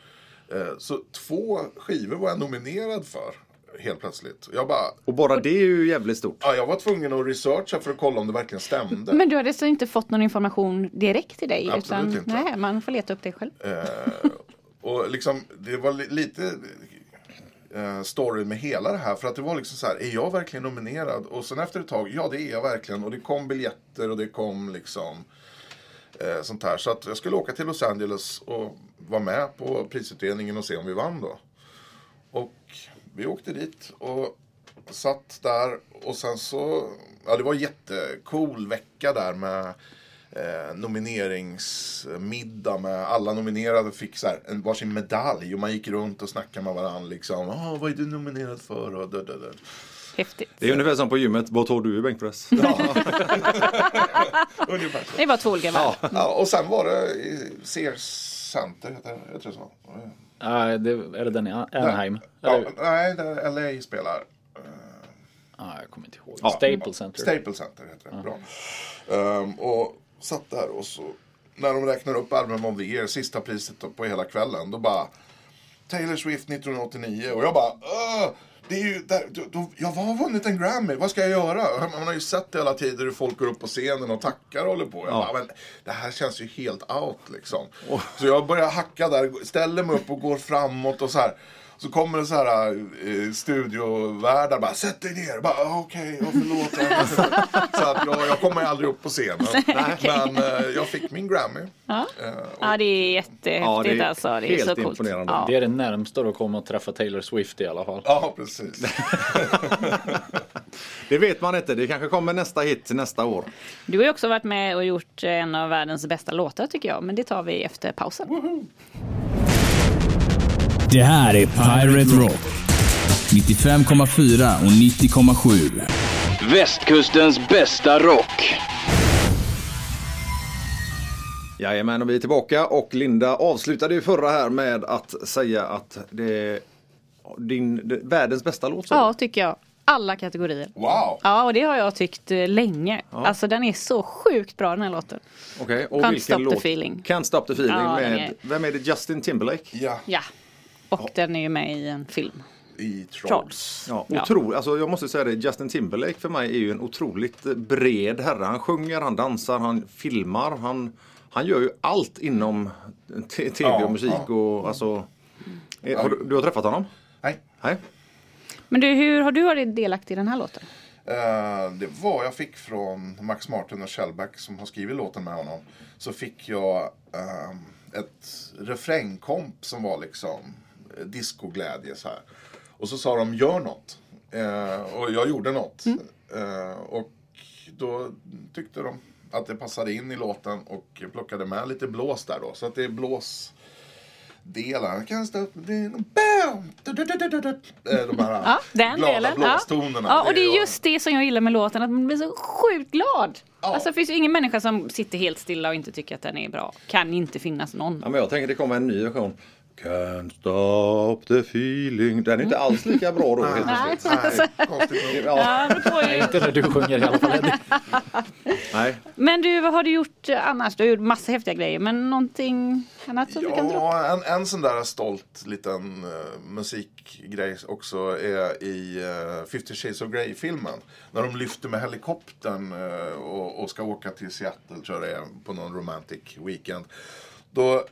Eh, Så två skivor var jag nominerad för helt plötsligt. Jag bara, Och bara det är ju jävligt stort. ja, jag var tvungen att researcha för att kolla om det verkligen stämde. Men du hade så inte fått någon information direkt till dig? Absolut utan, inte. Nej, man får leta upp det själv. Eh, och liksom, det var li- lite eh, med hela det här. För att det var liksom så här, är jag verkligen nominerad? Och sen efter ett tag, ja det är jag verkligen. Och det kom biljetter och det kom liksom eh, sånt här. Så att jag skulle åka till Los Angeles och vara med på prisutdelningen och se om vi vann då. Och vi åkte dit och satt där och sen så, ja det var en jättecool vecka där med eh, nomineringsmiddag med alla nominerade fick så här, en varsin medalj och man gick runt och snackade med varandra liksom. Ah, vad är du nominerad för? Och dö, dö, dö. Häftigt. Det är ungefär som på gymmet, vad tar du i bänkpress? *laughs* Ungefär så. Det var två olika världar. Ja, och sen var det Sears Center, heter det, jag tror så. Nej, det, är det den i Anaheim? Ja, Eller, nej, där LA spelar. ah, jag kommer inte ihåg. Ja. Staples Center. Staples Center heter det. Bra. Ehm, och satt där och så när de räknar upp Album of the Year, sista priset på hela kvällen, då bara Taylor Swift 1989 och jag bara "Åh, det är ju, där, då, då, jag har vunnit en Grammy, vad ska jag göra? Man har ju sett det hela tiden hur folk går upp på scenen och tackar och håller på. Jag bara, men det här känns ju helt out liksom. Så jag börjar hacka där, ställer mig upp och går framåt och så här. Så kommer det så här eh, studiovärdar bara sätt dig ner. Bara, "Ah, Okej, ja, förlåt. så att jag, jag kommer aldrig upp på scenen. *laughs* Men eh, jag fick min Grammy. Ja. Eh, och Ja, det är jättehäftigt Ja, det är alltså. Det är helt så coolt. imponerande. Ja. Det är det närmsta du kommer att träffa Taylor Swift i alla fall. Ja, precis. *laughs* Det vet man inte. Det kanske kommer nästa hit till nästa år. Du har ju också varit med och gjort en av världens bästa låtar tycker jag. Men det tar vi efter pausen. Det här är Pirate Rock. 95,4 och 90,7. Västkustens bästa rock. Jajamän, och vi är tillbaka och Linda avslutade ju förra här med att säga att det är din, det, världens bästa låt. du? Ja, tycker jag. Alla kategorier. Wow! Ja, och det har jag tyckt eh, länge. Alltså den är så sjukt bra den här låten. Okej, och Can't vilken stop the låt? feeling. Can't stop the feeling Ja, med, är- vem är det? Justin Timberlake? Ja, Ja. Och den är ju med i en film. i Trolls. Trolls. Ja, Ja. otro, alltså jag måste säga det, Justin Timberlake för mig är ju en otroligt bred herre. Han sjunger, han dansar, han filmar, han, han gör ju allt inom tv Ja, och musik ja. och alltså. Eh, Har du, du har träffat honom? Nej. Nej? Men du, hur har du varit delaktig i den här låten? Eh, det var jag fick från Max Martin och Shellback som har skrivit låten med honom. Så fick jag ehm, ett refrängkomp som var liksom discoglädje så här. Och så sa de gör något. Eh, och jag gjorde något. Eh, och då tyckte de att det passade in i låten och plockade med lite blås där då. Så att det är blås delar. Kan stå bam! Eh, De här Ja, den glada delen. blåstonerna. Ja, och det är ju- just det som jag gillar med låten, att man blir så sjukt glad. Ja. Alltså det finns ju ingen människa som sitter helt stilla och inte tycker att den är bra. Kan inte finnas någon. Ja, men jag tänker det kommer en ny version. Can't stop the feeling. Den är inte alls lika bra då *laughs* helt Nej. plötsligt. Nej, konstigt nog. Ja, Ja, ju. Inte när du sjunger i alla fall. *laughs* Nej. Men du, vad har du gjort eh, annars? Du har gjort massa häftiga grejer, men någonting annat som du kan dra? Ja, en, en sån där stolt liten uh, musikgrej också är i uh, 50 Shades of Grey-filmen. När de lyfter med helikoptern eh, och, och ska åka till Seattle, tror jag det är, på någon romantic weekend. Då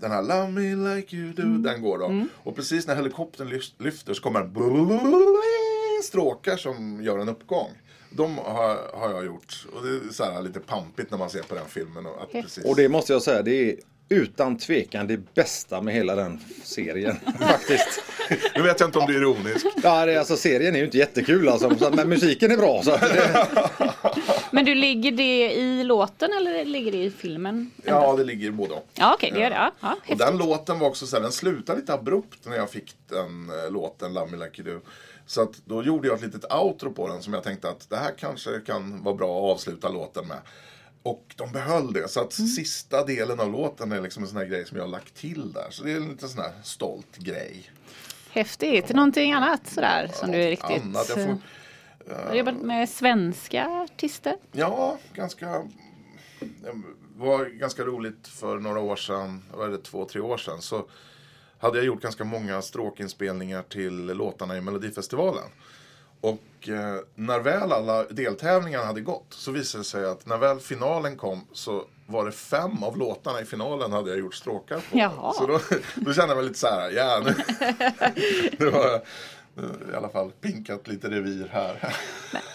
den här Love me like you do, den går då. Och precis när helikoptern lyf- lyfter så kommer en stråkar som gör en uppgång. De har, har jag gjort. Och det är så här lite pampigt när man ser på den filmen. Och, att precis... Och det måste jag säga, det är utan tvekan det bästa med hela den serien. *laughs* Faktiskt. *laughs* Nu vet jag inte om du är ironisk. Ja, det, är alltså, serien är ju inte jättekul alltså, så- men musiken är bra. Så att det, *laughs* Men du, ligger det i låten eller ligger det i filmen? Ja, det ligger både och. Ja, okej, det gör det. Ja, Och den låten var också så här, den slutade lite abrupt när jag fick den eh, låten, Love Me Like You Do. Så att då gjorde jag ett litet outro på den som jag tänkte att det här kanske kan vara bra att avsluta låten med. Och de behöll det. Så att Mm. sista delen av låten är liksom en sån här grej som jag har lagt till där. Så det är en liten sån här stolt grej. Häftigt. Någonting annat sådär som du är riktigt... Annat. Jag får, Har du jobbat med svenska artister? Ja, ganska... Det var ganska roligt för några år sedan, vad är det, två, tre år sedan. Så hade jag gjort ganska många stråkinspelningar till låtarna i Melodifestivalen. Och eh, när väl alla deltävlingar hade gått så visade det sig att när väl finalen kom så var det fem av låtarna i finalen hade jag gjort stråkar på. Jaha. Så då, då kände jag mig lite så här, ja nu, *laughs* nu har jag i alla fall pinkat lite revir här.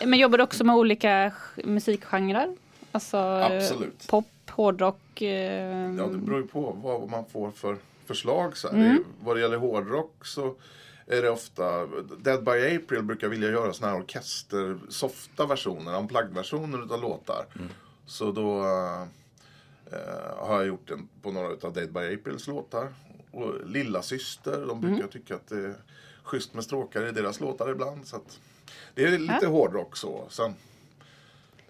Men jobbar du också med olika musikgenrer? Alltså Absolut. pop, hårdrock? Eh, Ja, det beror ju på vad man får för förslag. Så här. Mm. Det vad det gäller hårdrock så är det ofta Dead by April brukar vilja göra såna här orkester, softa versioner, unplugged-versioner utav låtar. Mm. Så då eh, har jag gjort den på några utav Dead by Aprils låtar. Och Lilla Syster, de brukar Mm. tycka att det är schysst med stråkar i deras låtar ibland. Så att det är lite hårdrock så. Sen,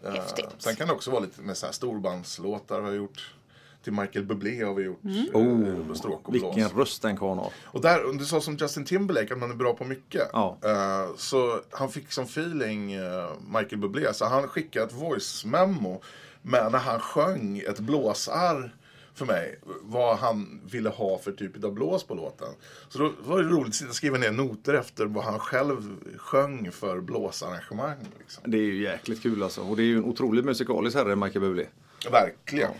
eh, sen kan det också vara lite med så här storbandslåtar vi har gjort. Till Michael Bublé har vi gjort Mm. oh, stråk och blås. vilken röst den karln har. Och där, du sa som Justin Timberlake att man är bra på mycket. Ja. Eh, så han fick som feeling, eh, Michael Bublé, så han skickade ett voice memo med när han sjöng ett blåsarr för mig. Vad han ville ha för typ av blås på låten. Så då var det roligt att skriva ner noter efter vad han själv sjöng för blåsarrangemang. Liksom. Det är ju jäkligt kul alltså. Och det är ju en otroligt musikalisk herre, Michael Bublé. Verkligen.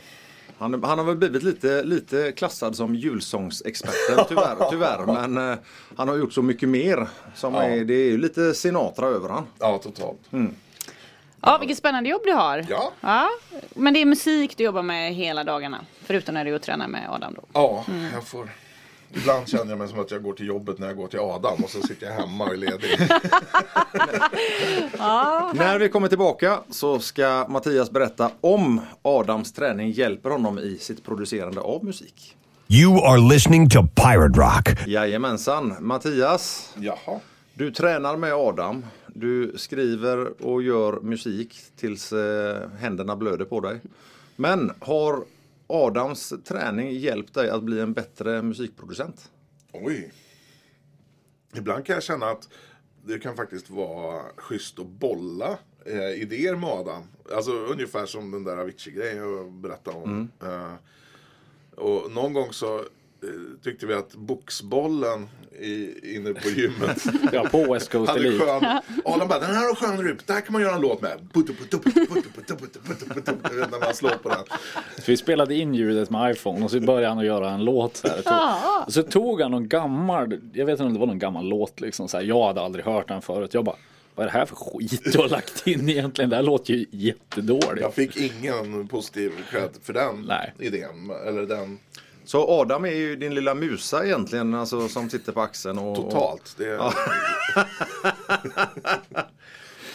Han, han har väl blivit lite, lite klassad som julsångsexperten *laughs* tyvärr. tyvärr men eh, han har gjort så mycket mer. Som Ja. är, det är ju lite Sinatra över han. Ja, totalt. Ja, vilket spännande jobb du har. Ja. Men det är musik du jobbar med hela dagarna. Förutom när du är och tränar med Adam då. Ja, jag får... Ibland känner jag mig som att jag går till jobbet när jag går till Adam och så sitter jag hemma och är ledig. *laughs* När vi kommer tillbaka så ska Mattias berätta om Adams träning hjälper honom i sitt producerande av musik. You are listening to Pirate Rock. Jajamensan. Mattias, Jaha. du tränar med Adam. Du skriver och gör musik tills eh, händerna blöder på dig. Men har Adams träning hjälpt dig att bli en bättre musikproducent? Oj. Ibland kan jag känna att det kan faktiskt vara schysst att bolla eh, idéer med Adam. Alltså ungefär som den där Avicii-grejen jag berättade om. Eh, och någon gång så tyckte vi att boxbollen i, inne på gymmet Ja, på West Coast hade Elite. skön... Adam bara, den här har skön det här kan man göra en låt med. När man slår på den. Så vi spelade in ljudet med iPhone och så började han att göra en låt. Så, här. Så tog han någon gammal, jag vet inte om det var någon gammal låt liksom. Så här. Jag hade aldrig hört den förut. Jag bara, vad är det här för skit du har lagt in egentligen? Det här låter ju jättedåligt. Jag fick ingen positiv cred för den Nej. idén. Eller den Så Adam är ju din lilla musa egentligen, alltså, som sitter på axeln. Och, totalt. Det,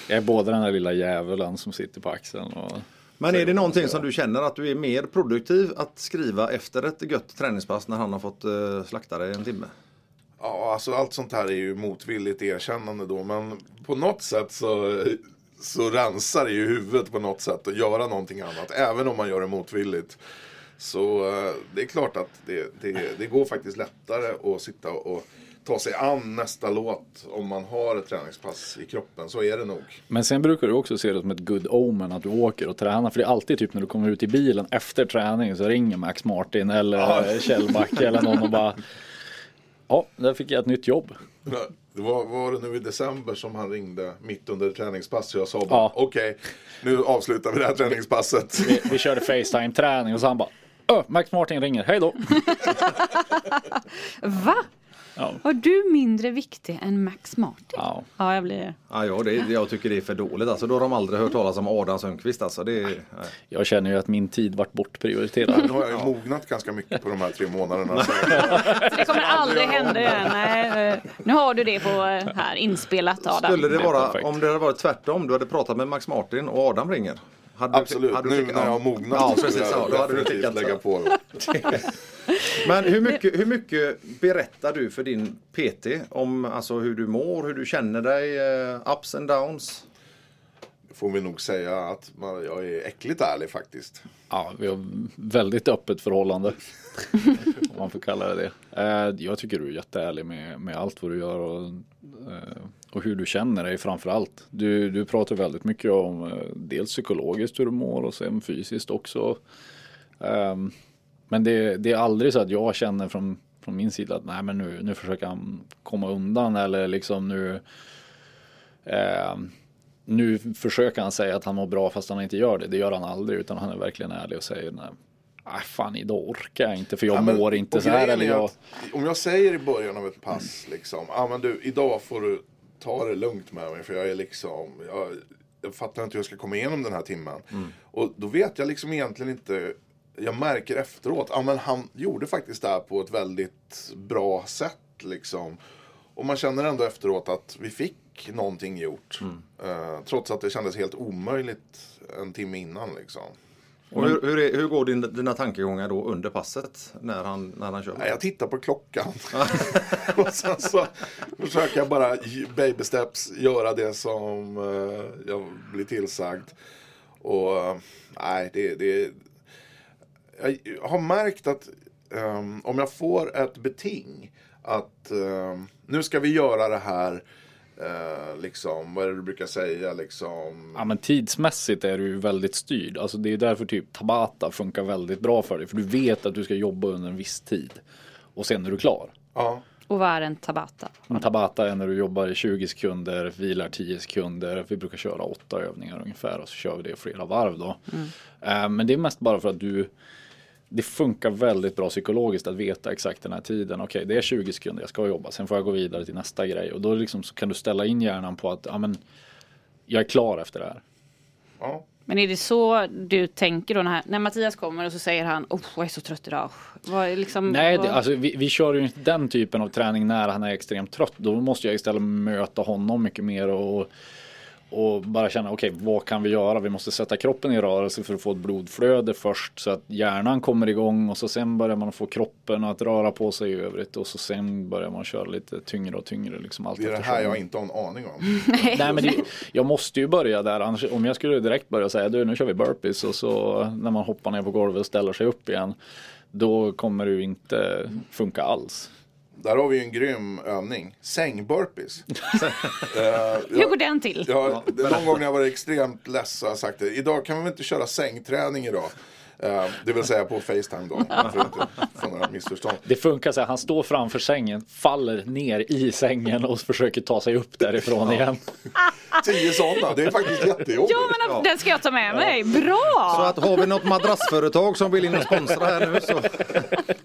Jag är både den där lilla djävulen som sitter på axeln och Men är det någonting som du känner att du är mer produktiv att skriva efter ett gött träningspass när han har fått uh, slakta dig en timme? Ja, alltså allt sånt här är ju motvilligt erkännande då. Men på något sätt så, så rensar det ju huvudet på något sätt att göra någonting annat. Även om man gör det motvilligt. Så eh, det är klart att det, det, det går faktiskt lättare att sitta och ta sig an nästa låt om man har ett träningspass i kroppen. Så är det nog. Men sen brukar du också se det som ett good omen att du åker och tränar. För det är alltid typ när du kommer ut i bilen efter träning så ringer Max Martin eller Ja. *laughs* Kjell Backe eller någon och bara Ja, där fick jag ett nytt jobb. Det var, var det nu i december som han ringde mitt under träningspass. Så jag sa bara Ja. okej, nu avslutar vi det här träningspasset. Vi, vi körde Facetime-träning och så han bara Öh, Max Martin ringer, hej då! *laughs* Va? Ja. Var du mindre viktig än Max Martin? Ja. Ja, jag blir... Ja, ja det, jag tycker det är för dåligt. Alltså, då har de aldrig hört talas om Adam Sundqvist. Alltså, det är, nej. Jag känner ju att min tid vart bortprioriterad. Nu har jag ju mognat ganska mycket på de här tre månaderna. Så *laughs* Det kommer aldrig hända igen. Nej, eh, nu har du det på eh, här inspelat Adam. Skulle det vara, om det hade varit tvärtom, du hade pratat med Max Martin och Adam ringer. Hade du- Absolut, hade du nu tickat- när jag har mognat Ja, precis. Ja, då hade du tickat lägga så. på. *laughs* Men hur mycket, hur mycket berättar du för din PT om alltså, hur du mår, hur du känner dig, eh, ups and downs? Får vi nog säga att man, jag är äckligt ärlig faktiskt. Ja, vi har väldigt öppet förhållande. *laughs* om man får kalla det det. Eh, Jag tycker du är jätteärlig med, med allt vad du gör och, eh, och hur du känner dig framför allt. Du, du pratar väldigt mycket om eh, dels psykologiskt hur du mår och sen fysiskt också. Ehm, Men det, det är aldrig så att jag känner från, från min sida att nej men nu, nu försöker han komma undan eller liksom nu ehm, nu försöker han säga att han mår bra fast han inte gör det. Det gör han aldrig utan han är verkligen ärlig och säger nej. Ah, fan idag orkar jag inte för jag Ja, men- mår inte så här. Eller jag... att Om jag säger i början av ett pass liksom, ah, men du idag får du ta det lugnt med mig för jag är liksom, jag, jag fattar inte hur jag ska komma igenom den här timmen. Och då vet jag liksom egentligen inte, jag märker efteråt, ja men han gjorde faktiskt det här på ett väldigt bra sätt liksom. Och man känner ändå efteråt att vi fick någonting gjort. Eh, trots att det kändes helt omöjligt en timme innan liksom. Och hur, hur, är, hur går din, dina tankegångar då under passet när han, när han kör? Nej, jag tittar på klockan. *laughs* och sen så försöker jag bara baby steps göra det som eh, jag blir tillsagd. Och eh, nej, det, det... Jag har märkt att ehm, om jag får ett beting att ehm, nu ska vi göra det här eh, liksom, vad är det du brukar säga liksom? Ja men tidsmässigt är du ju väldigt styrd. Alltså det är därför typ Tabata funkar väldigt bra för dig. För du vet att du ska jobba under en viss tid. Och sen är du klar. Ja, Och vad är en tabata? En Tabata är när du jobbar i 20 sekunder, vilar 10 sekunder. Vi brukar köra åtta övningar ungefär och så kör vi det flera varv då. Eh, Men det är mest bara för att du det funkar väldigt bra psykologiskt att veta exakt den här tiden. Okej, det är 20 sekunder jag ska jobba, sen får jag gå vidare till nästa grej. Och då liksom så kan du ställa in hjärnan på att ja, men, jag är klar efter det här. Ja. Men är det så du tänker då när, när Mattias kommer och så säger han oh, jag är så trött idag. Vad liksom, Nej, vad... det, alltså, vi, vi kör ju inte den typen av träning när han är extremt trött. Då måste jag istället möta honom mycket mer och, och bara känna okej, okay, vad kan vi göra? Vi måste sätta kroppen i rörelse för att få ett blodflöde först så att hjärnan kommer igång och så sen börjar man få kroppen att röra på sig i övrigt och så sen börjar man köra lite tyngre och tyngre. Liksom allt Det är det här jag inte har en aning om. *laughs* Nej men det, jag måste ju börja där annars om jag skulle direkt börja säga du nu kör vi burpees och så när man hoppar ner på golvet och ställer sig upp igen då kommer det ju inte funka alls. Där har vi ju en grym övning. Sängburpees. *laughs* Eh, Hur går den till? Ja, det är någon gång när jag varit extremt less har jag sagt det. Idag kan vi väl inte köra sängträning idag. Eh, det vill säga på Facetime då. För att inte få några missförstånd. Det funkar så här, han står framför sängen, faller ner i sängen och försöker ta sig upp därifrån igen. *laughs* Tio sådana, det är faktiskt jättejobbigt. Ja men den ska jag ta med mig. Bra! Så att har vi något madrassföretag som vill in och sponsra här nu så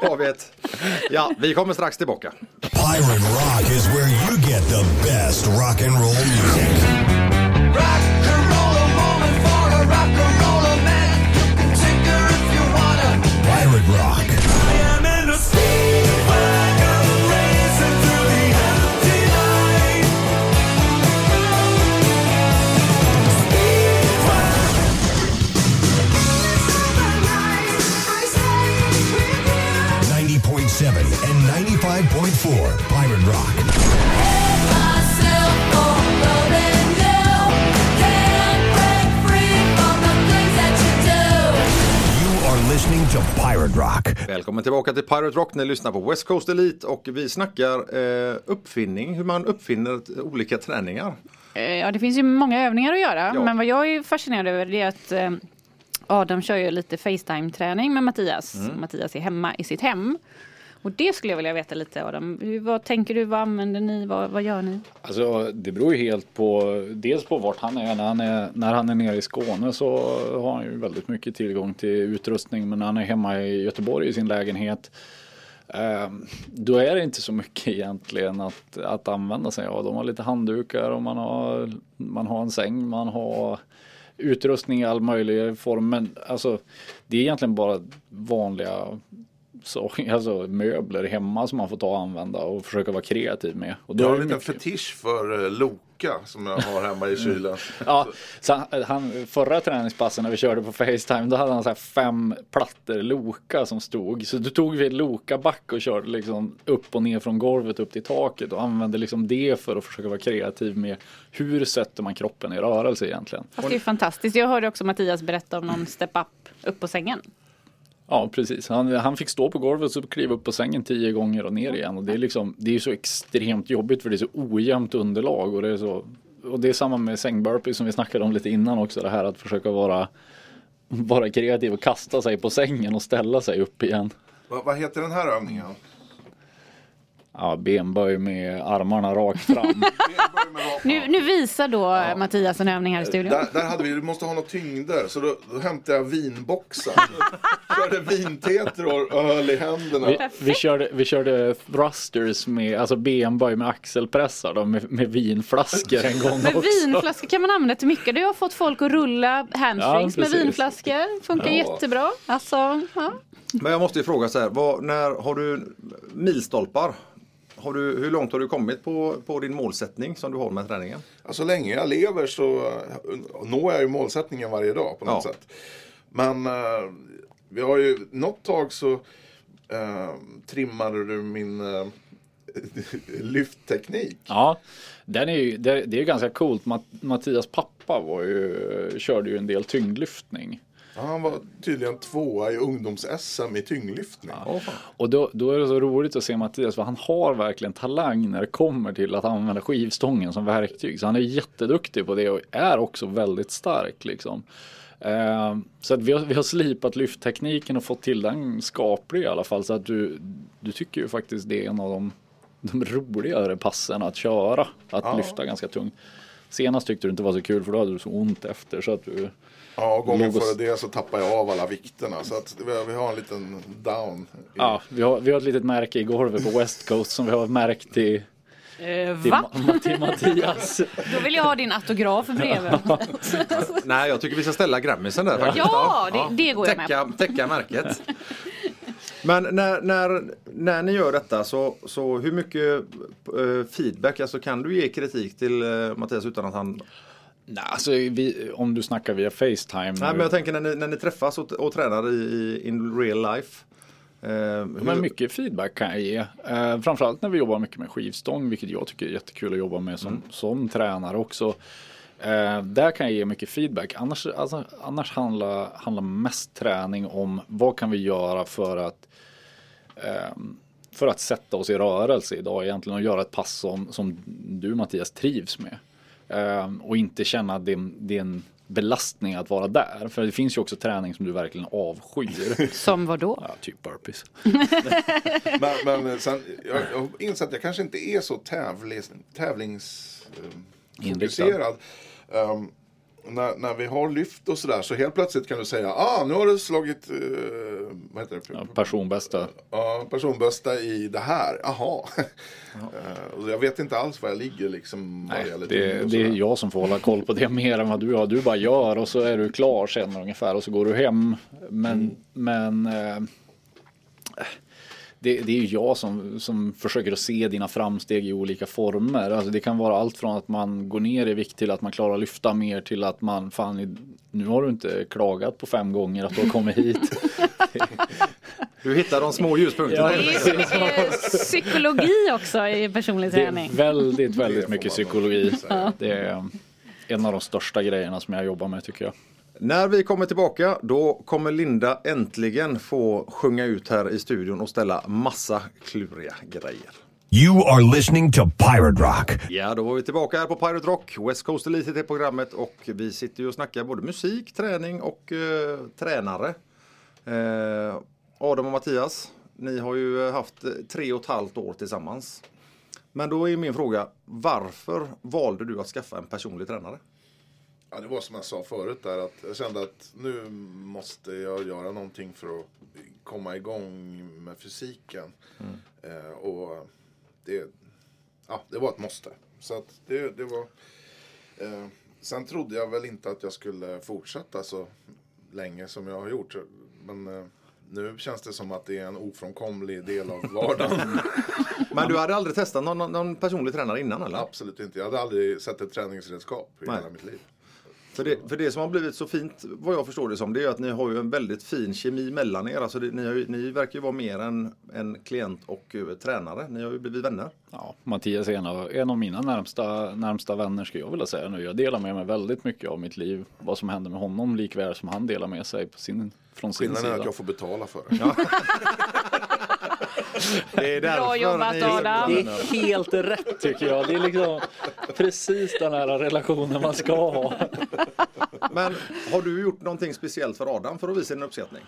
har vi ett. Ja, vi kommer strax tillbaka. Pirate Rock is where you get the best rock and roll music. Pirate Välkommen tillbaka till Pirate Rock. Ni lyssnar på West Coast Elite och vi snackar eh, uppfinning, hur man uppfinner olika träningar. Eh, Ja, det finns ju många övningar att göra. Ja. Men vad jag är fascinerad över det är att eh, Adam kör ju lite Facetime-träning med Mattias. Mm. Mattias är hemma i sitt hem. Och det skulle jag vilja veta lite Adam. Vad tänker du? Vad använder ni? Vad, vad gör ni? Alltså det beror ju helt på dels på vart han är. När han är, när han är nere i Skåne så har han ju väldigt mycket tillgång till utrustning. Men när han är hemma i Göteborg i sin lägenhet ehm, då är det inte så mycket egentligen att, att använda sig av. De har lite handdukar och man har, man har en säng, man har utrustning i all möjlig form. Men alltså det är egentligen bara vanliga så, *laughs* alltså möbler hemma som man får ta och använda och försöka vara kreativ med. Och då Jag har en liten mycket- fetisch för eh, Loka som jag har hemma i kylen. *laughs* Ja, så han, han, förra träningspassen när vi körde på Facetime då hade han så här fem plattor Loka som stod. Så då tog vi Loka-back och körde liksom upp och ner från golvet upp till taket och använde liksom det för att försöka vara kreativ med hur sätter man kroppen i rörelse egentligen. Fast det är fantastiskt. Jag hörde också Mattias berätta om någon step up upp på sängen. Ja, precis. Han, han fick stå på golvet och så kliva upp på sängen tio gånger och ner igen. Och det är liksom, det är så extremt jobbigt för det är så ojämnt underlag och det är så och det är samma med sängburpee som vi snackade om lite innan också. Det här att försöka vara, vara kreativ och kasta sig på sängen och ställa sig upp igen. Vad, vad heter den här övningen? Ja, benböj med armarna rakt fram. *laughs* Nu, nu visar då Mattias en övning här i studion. Där, där hade vi, du måste ha något tyngder. Så då, då hämtade jag vinboxen. *laughs* Körde vinteter och öl i händerna. Vi, vi, körde, vi körde thrusters med, alltså benböj med axelpressar då, med, med vinflaskor en gång *laughs* Men också. vinflaskor kan man använda till mycket. Du har fått folk att rulla hamstrings Ja, med vinflaskor. Funkar Ja. jättebra. Alltså, ja. Men jag måste ju fråga så här, vad, när har du milstolpar? Har du, hur långt har du kommit på, på din målsättning som du har med träningen? Ja, så länge jag lever så eh, når jag ju målsättningen varje dag på något Ja. sätt. Men eh, vi har ju, något tag så eh, trimmade du min eh, *laughs* lyftteknik. Ja, den är ju, det, det är ju ganska coolt. Matt, Mattias pappa var ju, körde ju en del tyngdlyftning. Ja, han var tydligen tvåa i ungdoms-SM i tyngdlyftning. Och då, då är det så roligt att se Mattias för han har verkligen talang när det kommer till att använda skivstången som verktyg. Så han är jätteduktig på det och är också väldigt stark liksom. Eh, så att vi har, vi har slipat lyfttekniken och fått till den skaplig i alla fall. Så att du, du tycker ju faktiskt det är en av de, de roligare passen att köra. Att Ja. lyfta ganska tungt. Senast tyckte du inte var så kul för då hade du så ont efter så att du Ja, och gången Logos- före det så tappar jag av alla vikterna. Så att vi vi har en liten down. i- Ja, vi har, vi har ett litet märke i golvet på West Coast som vi har märkt till, Eh, till, va? Ma- till Mattias. *laughs* Då vill jag ha din autograf bredvid. *laughs* Nej, jag tycker vi ska ställa Grammisen där faktiskt. Ja, det- det går jag med täcka, Täcka märket. *laughs* Men när, när, när ni gör detta så, så hur mycket eh, feedback, alltså kan du ge kritik till eh, Mattias utan att han... Nej, alltså vi, om du snackar via Facetime. Nej men jag tänker när ni, när ni träffas och, och tränar i, i in real life. Eh, hur, Men mycket feedback kan jag ge. Eh, framförallt när vi jobbar mycket med skivstång, vilket jag tycker är jättekul att jobba med som, som tränare också. Eh, där kan jag ge mycket feedback. Annars, alltså, annars handlar, handlar mest träning om vad kan vi göra för att ehm, för att sätta oss i rörelse idag egentligen och göra ett pass som, som du Mattias trivs med. Ehm, och inte känna att det, är en- det är en belastning att vara där. För det finns ju också träning som du verkligen avskyr. *laughs* Som vad då? ja, typ burpees. *laughs* Men, men sen, jag, jag har insett att jag kanske inte är så tävlings, tävlingsfokuserad. Um, när, när vi har lyft och sådär så helt plötsligt kan du säga ah nu har du slagit uh, vad heter det? Ja, personbästa. Ja, personbästa i det här. Jaha. Eh, och jag vet inte alls var jag ligger liksom. Nej, det, det är jag som får hålla koll på det *laughs* mer än vad du har. Du bara gör och så är du klar sen ungefär och så går du hem. Men, men eh, det, det är ju jag som, som försöker att se dina framsteg i olika former. Alltså det kan vara allt från att man går ner i vikt till att man klarar att lyfta mer till att man fan nu har du inte klagat på fem gånger att du har kommit hit. *laughs* Du hittar de små ljuspunkterna. Det är ju eh, psykologi också i personlig Det träning. är väldigt, Det väldigt mycket psykologi. Det är en av de största grejerna som jag jobbar med tycker jag. När vi kommer tillbaka då kommer Linda äntligen få sjunga ut här i studion och ställa massa kluriga grejer. You are listening to Pirate Rock. Ja, då var vi tillbaka här på Pirate Rock. West Coast Elite heter programmet och vi sitter ju och snackar både musik, träning och eh, tränare. Eh, Adam och Mattias, ni har ju haft eh, tre och ett halvt år tillsammans. Men då är min fråga, varför valde du att skaffa en personlig tränare? Ja, det var som jag sa förut där att jag kände att nu måste jag göra någonting för att komma igång med fysiken. Eh, och det, ja, det var ett måste. Så att det, det var... Eh, sen trodde jag väl inte att jag skulle fortsätta så länge som jag har gjort. Men eh, nu känns det som att det är en ofrånkomlig del av *laughs* vardagen. Men du hade aldrig testat någon, någon personlig tränare innan eller? Absolut inte. Jag hade aldrig sett ett träningsredskap i Nej. hela mitt liv. För det, för det som har blivit så fint, vad jag förstår det som, det är att ni har ju en väldigt fin kemi mellan er. Alltså det, ni, har ju, ni verkar ju vara mer än en klient och eh, tränare. Ni har ju blivit vänner. Ja, Mattias är en av, en av mina närmsta, närmsta vänner skulle jag vilja säga nu. Jag delar med mig väldigt mycket av mitt liv. Vad som händer med honom likväl som han delar med sig på sin, från sin Skillnaden är sida. att jag får betala för det. *laughs* Det är Bra jobbat, ni- Adam. Det är helt rätt tycker jag. Det är liksom precis den här relationen man ska ha. Men har du gjort någonting speciellt för Adam för att visa din uppskattning?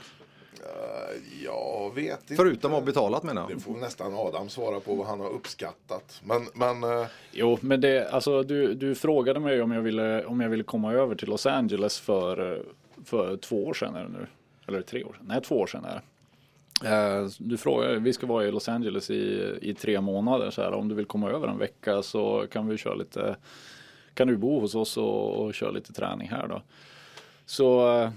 Jag vet inte. Förutom att ha betalat menar Det jag. får nästan Adam svara på vad han har uppskattat. Men, men eh, Jo, men det, alltså du, du frågade mig om jag ville, om jag ville komma över till Los Angeles för, för två år sedan är det nu. Eller tre år sedan. Nej, två år sedan är det. Eh, du frågar, vi ska vara i Los Angeles i, i tre månader. Så här, om du vill komma över en vecka så kan vi köra lite, kan du bo hos oss och, och köra lite träning här då. Så eh,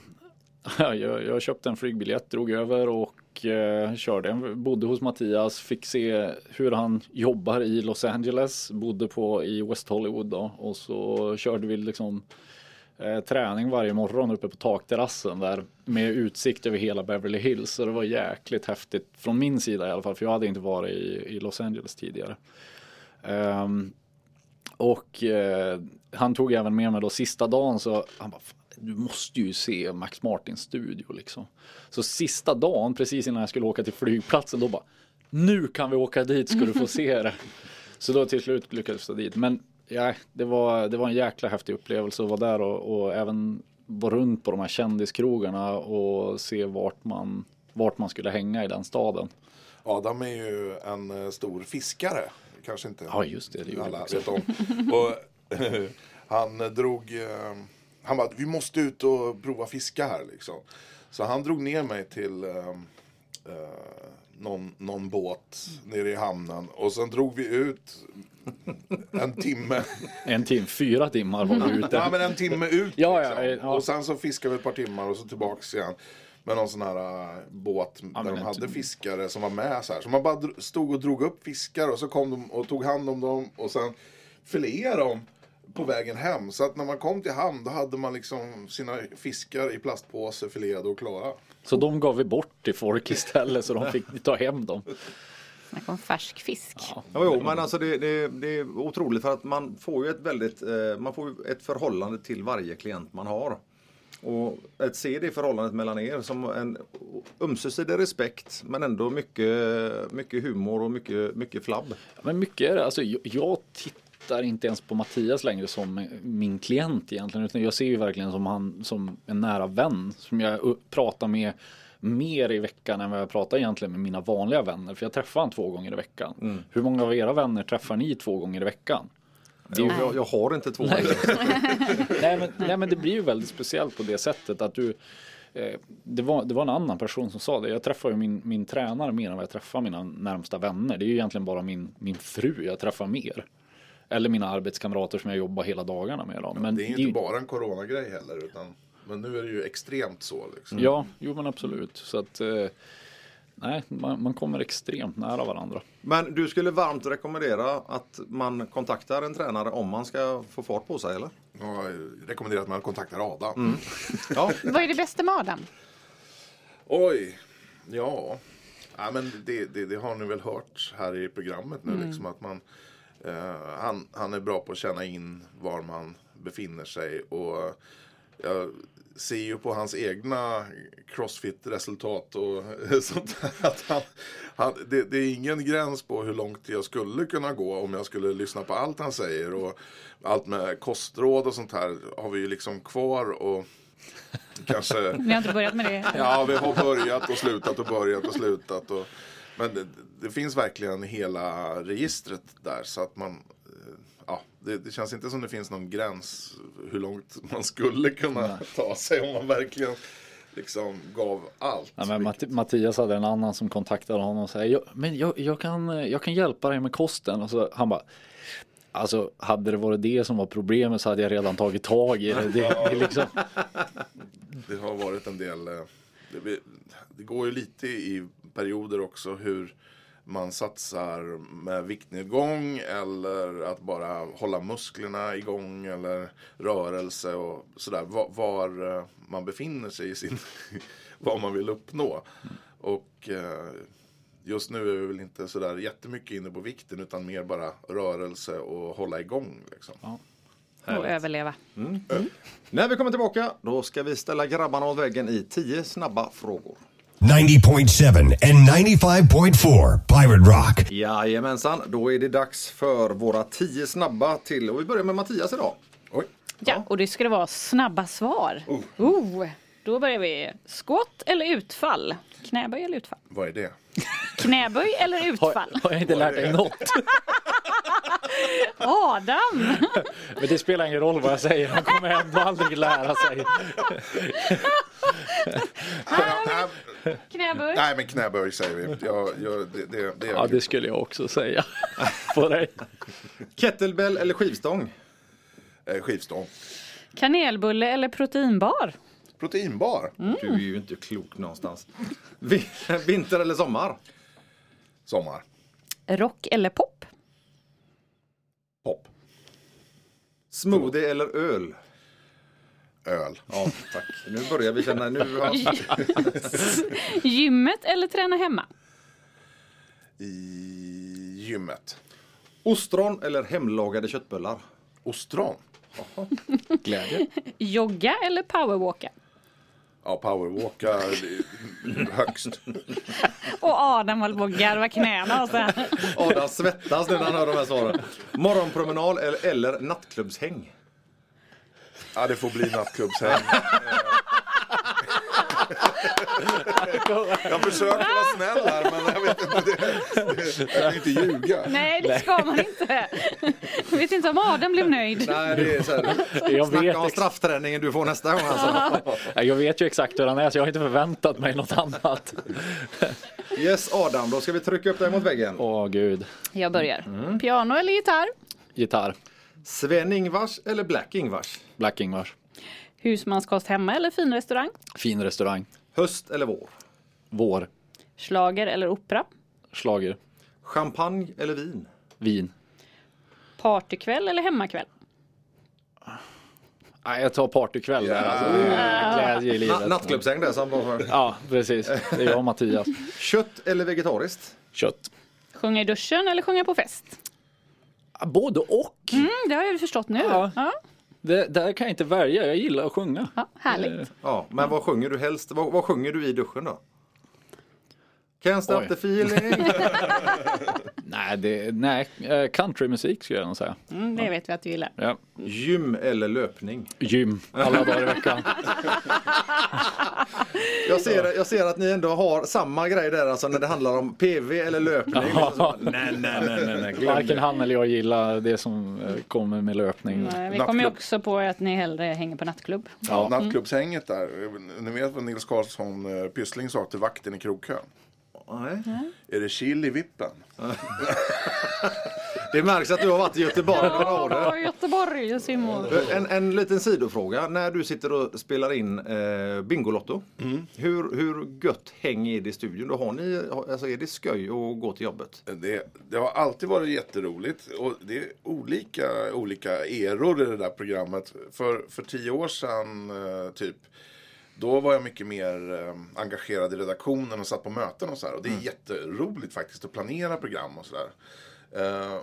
*laughs* jag, jag köpte en flygbiljett, drog över och eh, körde. Jag Bodde hos Mattias, fick se hur han jobbar i Los Angeles. Bodde på i West Hollywood då och så körde vi liksom eh, träning varje morgon uppe på takterrassen där med utsikt över hela Beverly Hills. Så det var jäkligt häftigt från min sida i alla fall för jag hade inte varit i, i Los Angeles tidigare. Ehm, och eh, han tog även med mig då sista dagen så han bara "Fan, du måste ju se Max Martins studio liksom. Så sista dagen precis innan jag skulle åka till flygplatsen då bara nu kan vi åka dit ska du få se det. *laughs* Så då till slut lyckades jag dit. Men ja, det var, det var en jäkla häftig upplevelse att vara där och, och även vara runt på de här kändiskrogarna och se vart man, vart man skulle hänga i den staden. Adam är ju en eh, stor fiskare. Kanske inte Ja, just det, det alla vet om. Och, *laughs* Han eh, drog, eh, han bara, vi måste ut och prova fiska här liksom. Så han drog ner mig till eh, eh, någon, någon båt nere i hamnen och sen drog vi ut en timme. En timme, fyra timmar var vi ute. Ja men en timme ut Ja, ja, liksom. ja. Och sen så fiskade vi ett par timmar och så tillbaks igen. Med någon sån här äh, båt där men de hade fiskare som var med så här. Så man bara stod och drog upp fiskar och så kom de och tog hand om dem och sen fileade de på vägen hem. Så att när man kom till hamn då hade man liksom sina fiskar i plastpåse fileade och klara. Så de gav vi bort till folk istället så de fick ta hem dem. Snacka om färsk fisk. Ja, jo, men alltså det, det, det är otroligt för att man får ju ett väldigt, eh, man får ett förhållande till varje klient man har. Och att se det förhållandet mellan er som en ömsesidig respekt men ändå mycket, mycket humor och mycket, mycket flabb. Men mycket är det, alltså jag, jag tittar inte ens på Mattias längre som min klient egentligen utan jag ser ju verkligen som han som en nära vän som jag pratar med mer i veckan än vad jag pratar egentligen med mina vanliga vänner för jag träffar han två gånger i veckan. Hur många av era vänner träffar ni två gånger i veckan? Ju- Jag, jag har inte två *laughs* nej, men, nej men det blir ju väldigt speciellt på det sättet att du eh, det var, det var en annan person som sa det. Jag träffar ju min, min tränare mer än vad jag träffar mina närmsta vänner. Det är ju egentligen bara min, min fru jag träffar mer. Eller mina arbetskamrater som jag jobbar hela dagarna med. Då. Men Det är ju inte bara en coronagrej heller. Utan, men nu är det ju extremt så. Liksom. Ja, jo men absolut. Så att eh, nej, man, man kommer extremt nära varandra. Men du skulle varmt rekommendera att man kontaktar en tränare om man ska få fart på sig eller? Jag rekommenderar att man kontaktar Adam. Mm. *laughs* Ja, Vad är det bästa med Adam? Oj, ja. ja men det, det, det har ni väl hört här i programmet nu. Liksom, att man, eh, han, han är bra på att känna in var man befinner sig. Och jag ser ju på hans egna crossfit-resultat och *laughs* sånt där. Att han, han, det, det är ingen gräns på hur långt jag skulle kunna gå om jag skulle lyssna på allt han säger. Och allt med kostråd och sånt här har vi ju liksom kvar. och Kanske *laughs* Ni har inte börjat med det? Ja, vi har börjat och slutat och börjat och slutat. Och, men det, det finns verkligen hela registret där så att man eh, Ja, det, det känns inte som det finns någon gräns hur långt man skulle kunna ta sig om man verkligen liksom gav allt. Ja, men Matt- Mattias hade en annan som kontaktade honom och sa jag, men jag, jag, kan, jag kan hjälpa dig med kosten. Och så han bara Alltså hade det varit det som var problemet så hade jag redan tagit tag i det. det, det är liksom, Det har varit en del. eh, Det, det går ju lite i perioder också hur man satsar med viktnedgång eller att bara hålla musklerna igång eller rörelse och sådär. Var, var eh, man befinner sig i sin, *laughs* vad man vill uppnå. Och eh, just nu är vi väl inte sådär jättemycket inne på vikten utan mer bara rörelse och hålla igång. Liksom. Och överleva. När vi kommer tillbaka då ska vi ställa grabbarna åt väggen i 10 snabba frågor. 90.7 and 95.4 Pirate Rock. Jajamensan, då är det dags för våra 10 snabba till och vi börjar med Mattias idag. Oj, Ja, och det ska det vara snabba svar. Oh. Då börjar vi. Skott eller utfall? Knäböj eller utfall? vad är det? Knäböj eller har, utfall? har jag inte lärt dig något? *laughs* Adam! *laughs* Men det spelar ingen roll vad jag säger, han kommer ändå aldrig lära sig. *laughs* Nej, Knäböj. Nej men knäböj säger vi. Jag, jag, det, det, det Ja, det skulle jag också säga *laughs* på dig. Kettlebell eller skivstång? Eh, Skivstång. Kanelbulle eller proteinbar? Proteinbar. Du är ju inte klok någonstans. Vi- Vinter eller sommar? Sommar. Rock eller? Pop. Smoothie eller öl? Öl. Ja, tack. Nu börjar vi känna... Nu har... *laughs* Gymmet eller träna hemma? I gymmet. Ostron eller hemlagade köttbullar? Ostron. Glädje. Jogga eller powerwalka? Ja, powerwalka det- *laughs* högst. Och Adam håller på att garva knäna och så. Adam svettas när han hör de här svaren. Morgonpromenad eller, eller nattklubbshäng? Ja, det får bli nattklubbshelg. *laughs* *laughs* Jag försöker vara snäll här men jag vet inte, det, det, jag kan inte ljuga. Nej, det ska man inte. Jag vet inte om Adam blev nöjd. Nej, det är så här. *laughs* Jag vet, Snacka om straffträningen du får nästa gång alltså. *laughs* jag vet ju exakt hur han är så jag har inte förväntat mig något annat. Yes Adam, då ska vi trycka upp dig mot väggen. Åh gud. Jag börjar. Piano eller gitarr? Gitarr. Sven-Ingvars eller Black-Ingvars? Black Ingvars. Husmanskost hemma eller finrestaurang? Fin restaurang. Höst eller vår? Vår. Schlager eller opera? Schlager. Champagne eller vin? Vin. Partykväll eller hemmakväll? Nej, jag tar partykväll där. Alltså, glädje i Na- livet. nattklubbsäng där som var för. Ja, precis. Det är jag och Mattias. Kött eller vegetariskt? Kött. Sjunga i duschen eller sjunga på fest? Både och. Mm, det har jag förstått nu. Ja. Ja. Det, där kan jag inte välja. Jag gillar att sjunga. Ja, härligt. Ja, men vad sjunger du helst? Vad, vad sjunger du i duschen då? Can't stop Oj. the feeling. *laughs* Nej, det, nej. eh, countrymusik skulle jag nog säga. Mm, det vet vi att du gillar. Ja. Gym eller löpning? Gym alla dagar i veckan. *laughs* Jag ser, jag ser att ni ändå har samma grej där, alltså när det handlar om PV eller löpning. Liksom nej, nej, nej, nej, nej, Varken han eller jag gillar det som eh, kommer med löpning. Nej, Vi kommer också på att ni hellre hänger på nattklubb. Ja, nattklubbshänget där. Ni vet vad Nils Karlsson eh, Pyssling sa till vakten i krogkön? Nej. Är det chill i vippen? *laughs* Det märks att du har varit i Göteborg några år. Ja, Göteborg, Simon. En, en liten sidofråga. När du sitter och spelar in eh, Bingolotto. Hur, hur gött häng är det i studion? Då har ni, alltså är det sköj att gå till jobbet? Det, det har alltid varit jätteroligt och det är olika, olika eror i det där programmet. För, för tio år sedan eh, typ då var jag mycket mer eh, engagerad i redaktionen och satt på möten och så här. Och det är jätteroligt faktiskt att planera program och sådär. Eh,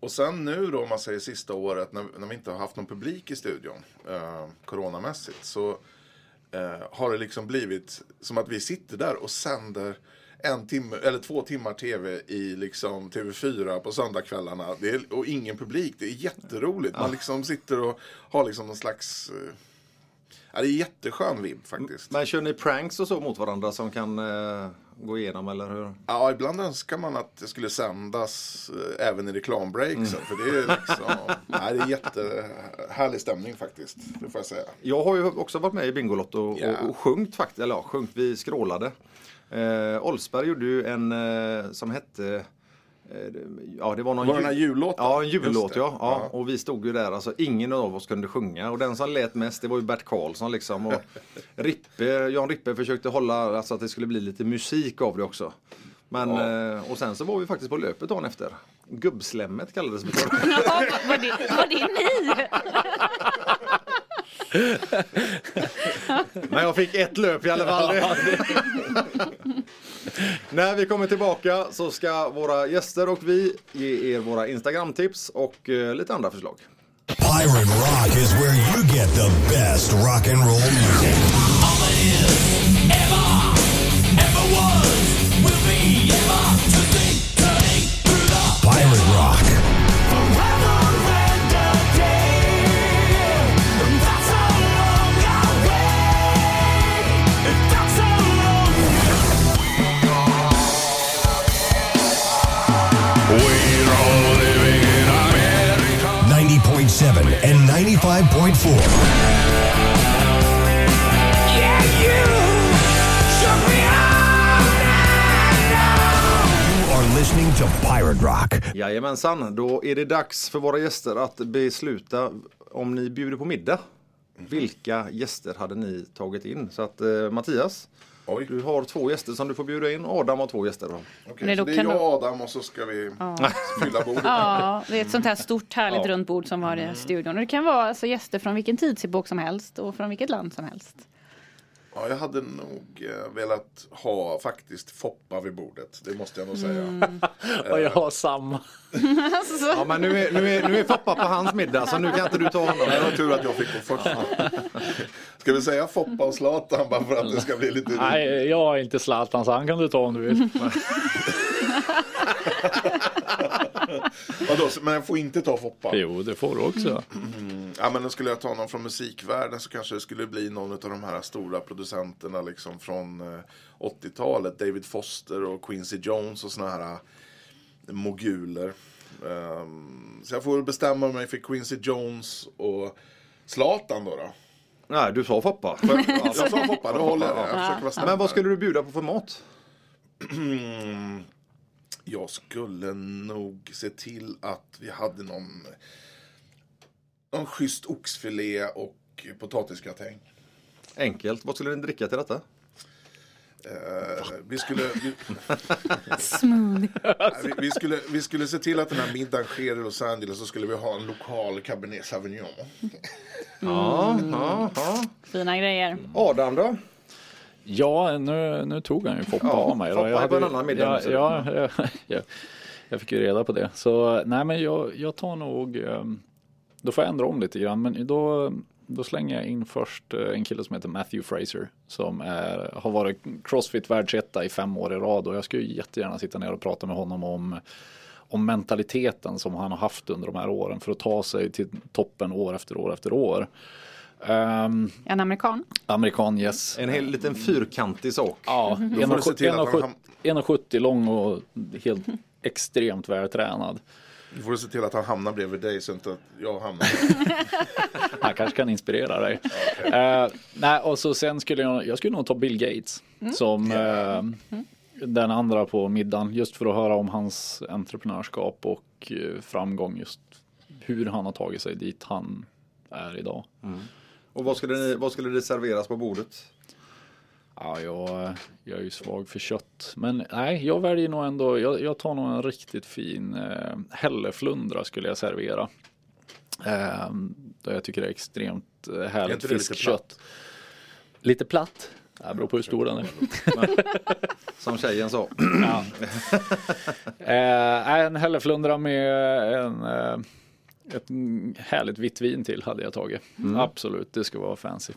och sen nu då, om man säger sista året, när, när vi inte har haft någon publik i studion, eh, coronamässigt, så eh, har det liksom blivit som att vi sitter där och sänder en timme, eller två timmar tv i liksom TV4 på söndagskvällarna. Det är, och ingen publik. Det är jätteroligt. Man liksom sitter och har liksom någon slags... Ja, det är jätteskön vibb faktiskt. Men kör ni pranks och så mot varandra som kan eh, gå igenom eller hur? Ja, ibland önskar man att det skulle sändas eh, även i reklambreaksen. För det är liksom, *laughs* nej, det är jättehärlig stämning faktiskt. Det får jag säga. Jag har ju också varit med i Bingolotto och, och sjungit faktiskt, eller ja, sjungit, vi skrålade. Eh, Olsberg gjorde ju en eh, som hette Ja det var någon Var här jullåten? Ja en jullåt ja. ja. Ja. Och vi stod ju där, alltså ingen av oss kunde sjunga. Och den som lät mest det var ju Bert Karlsson liksom. Och *laughs* Rippe, Jan Rippe försökte hålla alltså att det skulle bli lite musik av det också. Men, eh, och sen så var vi faktiskt på löpet dagen efter. Gubbslemmet kallades det för. *laughs* Ja, var, det, var det ni? *laughs* *laughs* Men jag fick ett löp i alla fall. *laughs* När vi kommer tillbaka så ska våra gäster och vi ge er våra Instagram-tips och eh, lite andra förslag. Pirate Rock is where you get the best rock and roll music. Jajamensan, då är det dags för våra gäster att besluta om ni bjuder på middag. Vilka gäster hade ni tagit in? Så att eh, Mattias, Oj. du har två gäster som du får bjuda in. Adam har två gäster. Då. Okej, Nej, så då det är kan jag du- och Adam och så ska vi *laughs* fylla bordet. Ja, det är ett sånt här stort härligt runt bord som var i studion. Och det kan vara alltså gäster från vilken tidsepok som helst och från vilket land som helst. Ja, jag hade nog eh, velat ha faktiskt Foppa vid bordet. Det måste jag nog säga. Mm. *laughs* Och jag har samma. Ja, men nu är, nu, är, nu är Foppa på hans middag så nu kan inte du ta honom. Det var tur att jag fick gå först. *laughs* Ska vi säga Foppa och Zlatan bara för att det ska bli lite... Nej, jag är inte Zlatan så han kan du ta om du vill. *laughs* *laughs* Vadå, men jag får inte ta Foppa? Jo, det får du också. Ja men då skulle jag ta någon från musikvärlden så kanske det skulle bli någon av de här stora producenterna liksom från eh, 80-talet. David Foster och Quincy Jones och såna här eh, moguler. Ehm, så jag får väl bestämma mig för Quincy Jones och Zlatan då. då. Nej, du sa Foppa. *laughs* Jag sa Foppa, då håller jag det. Jag försöker vara snabb Men vad skulle du bjuda på för mat? *clears throat* Jag skulle nog se till att vi hade någon, någon schysst oxfilé och potatisgratäng. Enkelt. Vad skulle ni dricka till detta? Eh, vi, skulle, vi, vi, vi, skulle, vi skulle se till att den här middagen sker i Los Angeles så skulle vi ha en lokal Cabernet Sauvignon. Ja, ja, ja. Fina grejer. Adam då? Ja, nu, nu tog han ju Foppa Ja, av mig. Foppa Jag hade- en annan middag Ja, ja, *laughs* ja, ja, jag fick ju reda på det. Så nej, men jag, jag tar nog, ehm, då får jag ändra om lite grann. Men då, då slänger jag in först eh, en kille som heter Matthew Fraser. Som är, har varit Crossfit världsetta i fem år i rad. Och jag skulle ju jättegärna sitta ner och prata med honom om om mentaliteten som han har haft under de här åren för att ta sig till toppen år efter år efter år. Um, En amerikan. amerikan yes. En hel liten fyrkantig sak. Ja, Då får du se till att han 1,70 ham- 1,70 lång och helt extremt vältränad. Du får se till att han hamnar bredvid dig så inte att jag hamnar. *laughs* Han kanske kan inspirera dig. Eh, nej, och så sen skulle jag, jag skulle nog ta Bill Gates som eh, den andra på middagen. Just för att höra om hans entreprenörskap och eh, framgång. Just hur han har tagit sig dit han är idag. Och vad skulle, ni, vad skulle det serveras på bordet? Ja, jag, jag är ju svag för kött. Men nej, jag väljer nog ändå, jag, jag tar nog en riktigt fin eh, hälleflundra skulle jag servera. Eh, jag tycker det är extremt eh, Är härligt det fiskkött. Lite platt. Det beror på hur stor den är. *laughs* Som tjejen sa. ja. eh, en hälleflundra med en, eh, ett härligt vitt vin till hade jag tagit. Absolut, det ska vara fancy.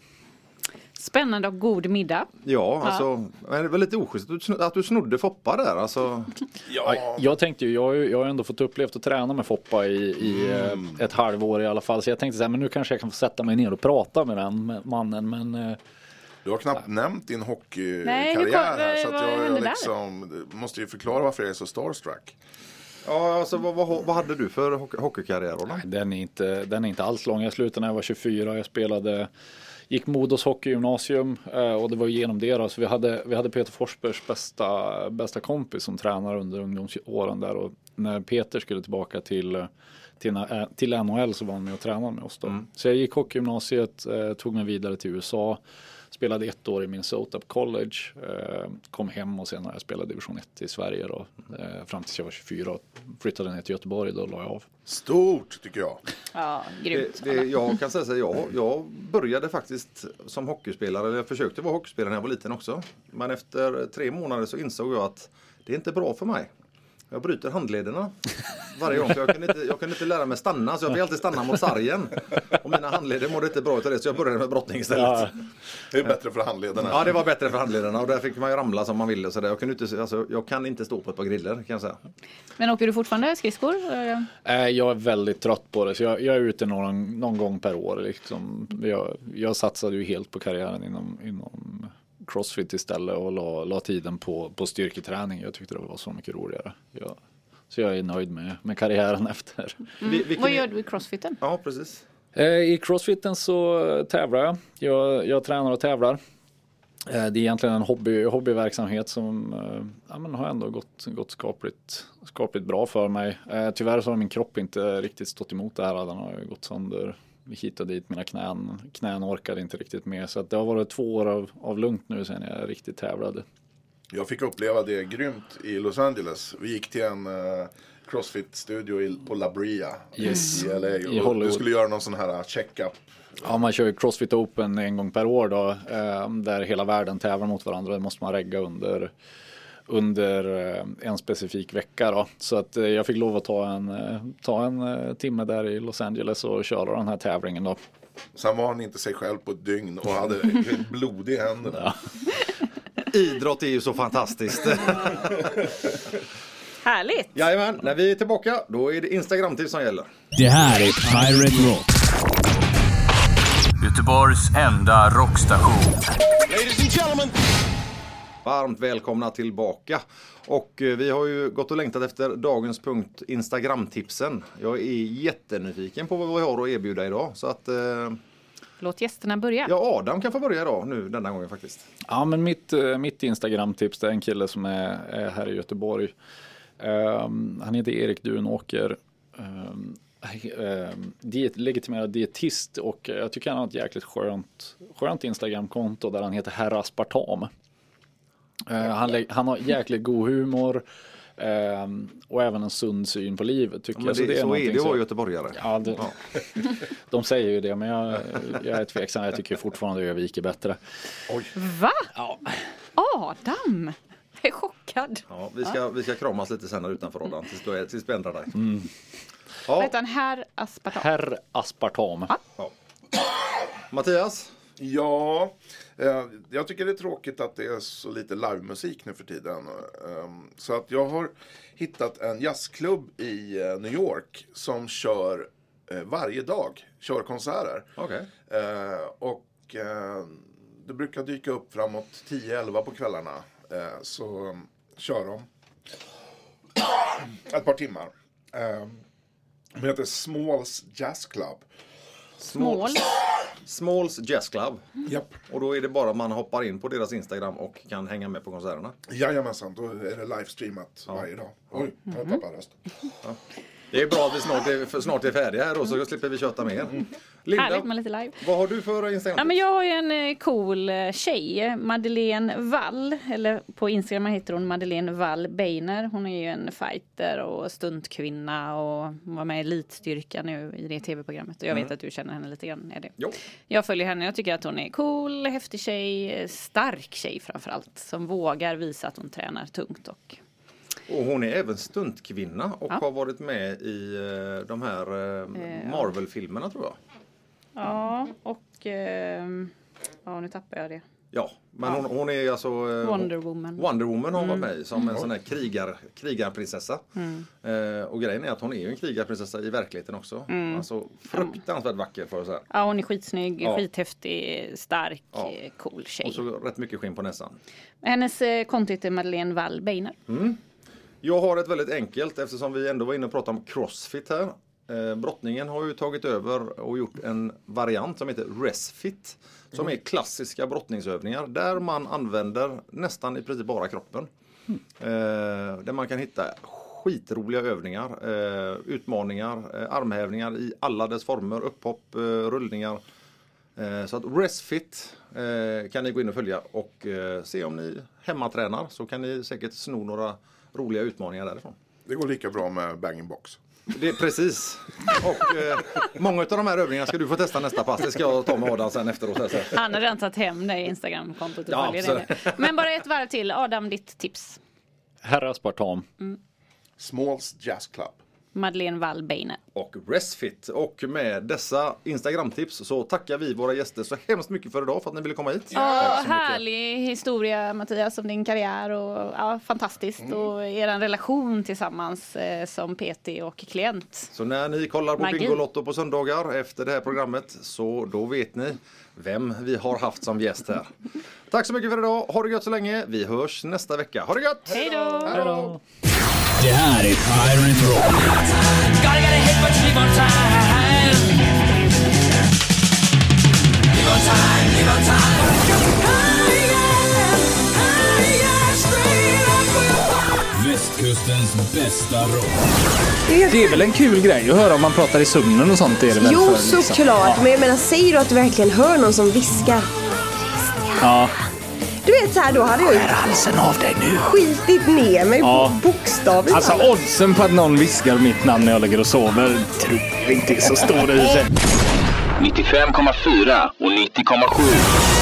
Spännande och god middag. Ja, alltså. Men det var lite oschysst att du att snodde Foppa där. Alltså. *laughs* Ja, Jag tänkte ju, jag, har ju- jag har ju ändå fått upplevt att träna med Foppa i, i eh, ett halvår i alla fall. Så jag tänkte så här, men nu kanske jag kan få sätta mig ner och prata med den med mannen. Men eh, du har knappt nämnt din Nej, hur hockeykarriär här. Så att vad jag, hände jag där? liksom, måste ju förklara varför jag är så starstruck. Ja, alltså vad, vad, vad hade du för hockey, hockeykarriär Roland? den är, inte, den är inte alls lång. Jag slutade när jag var 24. Jag spelade, gick Modos hockeygymnasium eh, och det var genom det. Då. Så vi, hade, vi hade Peter Forsbergs bästa, bästa kompis som tränare under ungdomsåren där. Och när Peter skulle tillbaka till till, na- till NHL så var han med och tränade med oss då. Så jag gick hockeygymnasiet, eh, tog mig vidare till USA. Spelade ett år i Minnesota på college. Eh, kom hem och sen har jag spelat division 1 i Sverige då. Eh, fram tills jag var 24 och flyttade ner till Göteborg. Då la jag av. Stort tycker jag. Ja, grymt. Det, det, jag kan säga så här, jag, jag började faktiskt som hockeyspelare, eller jag försökte vara hockeyspelare när jag var liten också. Men efter tre månader så insåg jag att det är inte bra för mig. Jag bryter handlederna varje gång. Jag, kunde inte, jag kunde inte lära mig stanna, så jag fick alltid stanna mot sargen. Och mina handleder mådde inte bra utav det, så jag började med brottning istället. Det är bättre för handledarna. Ja, det var bättre för handlederna och där fick man ju ramla som man ville. Så där. Jag, kunde inte, alltså, jag kan inte stå på ett par griller kan jag säga. Men åker du fortfarande skridskor? Eh, Jag är väldigt trött på det, så jag, jag är ute någon, någon gång per år. Liksom. Jag, jag satsade ju helt på karriären inom, inom Crossfit istället och la, la tiden på, på styrketräning. Jag tyckte det var så mycket roligare. Jag, så jag är nöjd med, med karriären *laughs* efter. Vi, vilken Vad gör du i crossfiten? Ja, precis. Eh, I crossfiten så tävlar jag. Jag, jag tränar och tävlar. Eh, Det är egentligen en hobby, hobbyverksamhet som eh, ja, men har ändå gått, gått skapligt, skapligt bra för mig. Tyvärr så har min kropp inte riktigt stått emot det här. Den har gått sönder hit och dit. Mina knän, knän orkade inte riktigt med. Så att det har varit två år av, av lugnt nu sen jag riktigt tävlade. Jag fick uppleva det grymt i Los Angeles. Vi gick till en eh, Crossfit-studio på La Brea Yes. i LA. I Hollywood. du skulle göra någon sån här check-up. Ja, man kör ju Crossfit Open en gång per år då, eh, där hela världen tävlar mot varandra. Det måste man regga under, under eh, en specifik vecka då. Så att eh, jag fick lov att ta en, eh, ta en timme där i Los Angeles och köra den här tävlingen då. Sen var han inte sig själv på ett dygn och hade *laughs* blod i händerna. *laughs* Idrott är ju så fantastiskt. *laughs* Härligt! Jajamän, när vi är tillbaka då är det Instagram-tips som gäller. Det här är Pirate Rock. Göteborgs enda rockstation. Varmt välkomna tillbaka. Och eh, vi har ju gått och längtat efter dagens punkt Instagram-tipsen. Jag är jättenyfiken på vad vi har att erbjuda idag. Så att, eh, Låt gästerna börja. ja, Adam kan få börja idag nu denna gången faktiskt. Ja, men mitt, eh, mitt Instagram-tips det är en kille som är, är här i Göteborg. Ehm, han heter Erik Dunåker. Um, diet, legitimerad dietist och jag tycker han har ett jäkligt skönt, skönt Instagram-konto där han heter Herr Aspartam. Eh, han, han har jäkligt god humor ehm, och även en sund syn på livet tycker Men jag. det, så är det att vara göteborgare. Ja, det, *laughs* de säger ju det, men jag, jag är tveksam. Jag tycker fortfarande Övik är bättre. Va? Ja. Adam? Jag är chockad. Ja, vi, ska, vi ska kramas lite sen här utanför Adam tills, du är- tills vi ändrar dig. Mm. Vad Ja, heter han? Herr Aspartam? Herr Aspartam. ja. Mattias? Ja, eh, jag tycker det är tråkigt att det är så lite livemusik nu för tiden. Eh, så att jag har hittat en jazzklubb i eh, New York som kör eh, varje dag, kör konserter. Eh, och eh, det brukar dyka upp framåt 10-11 på kvällarna. Så um, kör de ett par timmar. De heter Smalls Jazz Club. Smål? Smalls Jazz Club. Japp. Och då är det bara man hoppar in på deras Instagram och kan hänga med på konserterna. Jajamensan, då är det livestreamat varje dag. Oj, jag tappade rösten. Det är bra att vi snart är, snart är färdiga här och så slipper vi köta mer. Linda, Härligt med lite live. vad har du för Instagram? Ja, men jag har ju en eh, cool eh, tjej, Madeleine Wall, eller på Instagram heter hon Madeleine Wall Beiner. Hon är ju en fighter och stuntkvinna och var med i Elitstyrka nu i det tv-programmet. Och jag vet att du känner henne lite grann. Är det. Jo. Jag följer henne, jag tycker att hon är cool, häftig tjej, eh, stark tjej framförallt. Som vågar visa att hon tränar tungt och Och hon är även stuntkvinna och Ja. har varit med i eh, de här eh, Marvel-filmerna tror jag. Ja, och ehm, ja, nu tappar jag det. Ja, men hon, hon är alltså eh, Wonder Woman. Wonder Woman har Mm. varit med som en sån här krigar, krigarprinsessa. Eh, och grejen är att hon är ju en krigarprinsessa i verkligheten också. Mm. Alltså fruktansvärt vacker får jag säga. Ja, hon är skitsnygg, Ja. skithäftig, stark, Ja. eh, cool tjej. Och så rätt mycket skinn på näsan. Hennes eh, konto heter Madeleine Wall Beiner. Jag har ett väldigt enkelt eftersom vi ändå var inne och pratade om crossfit här. Eh, brottningen har ju tagit över och gjort en variant som heter resfit. Som är klassiska brottningsövningar där man använder nästan i princip bara kroppen. Eh, där man kan hitta skitroliga övningar, eh, utmaningar, armhävningar i alla dess former, upphopp, rullningar. Så att resfit kan ni gå in och följa och se om ni hemmatränar så kan ni säkert sno några roliga utmaningar därifrån. Det går lika bra med banging box. Det är precis. Och eh, många av de här övningarna ska du få testa nästa pass. Det ska jag ta med Adam sen efteråt. här, så. Han har redan tagit hem det Instagramkontot Ja. Men bara ett varv till. Adam, ditt tips. Herr Aspartam. Smalls Jazz Club. Madeleine Wall Beiner. Och Resfit. Och med dessa Instagram-tips så tackar vi våra gäster så hemskt mycket för idag för att ni ville komma hit. Ja, härlig historia Mattias om din karriär och ja, fantastiskt. Mm. Och er relation tillsammans eh, som PT och klient. Så när ni kollar på Magi. Bingolotto på söndagar efter det här programmet så då vet ni vem vi har haft som gäst här. *laughs* Tack så mycket för idag. Ha det gött så länge. Vi hörs nästa vecka. Ha det gött! Hej då! Det här är Pirate Rock. Västkustens bästa rock. Det är väl en kul grej att höra om man pratar i sömnen och sånt. Är det väl Jo, för, liksom. såklart. Men jag menar, säger du att du verkligen hör någon som viskar? Ja. Du vet så här, då hade jag ju halsen av dig nu. skitit ner mig Ja. bokstavligt Alltså talat. oddsen på att någon viskar mitt namn när jag ligger och sover tror jag inte är så stor i sig. 95,4 och 90,7.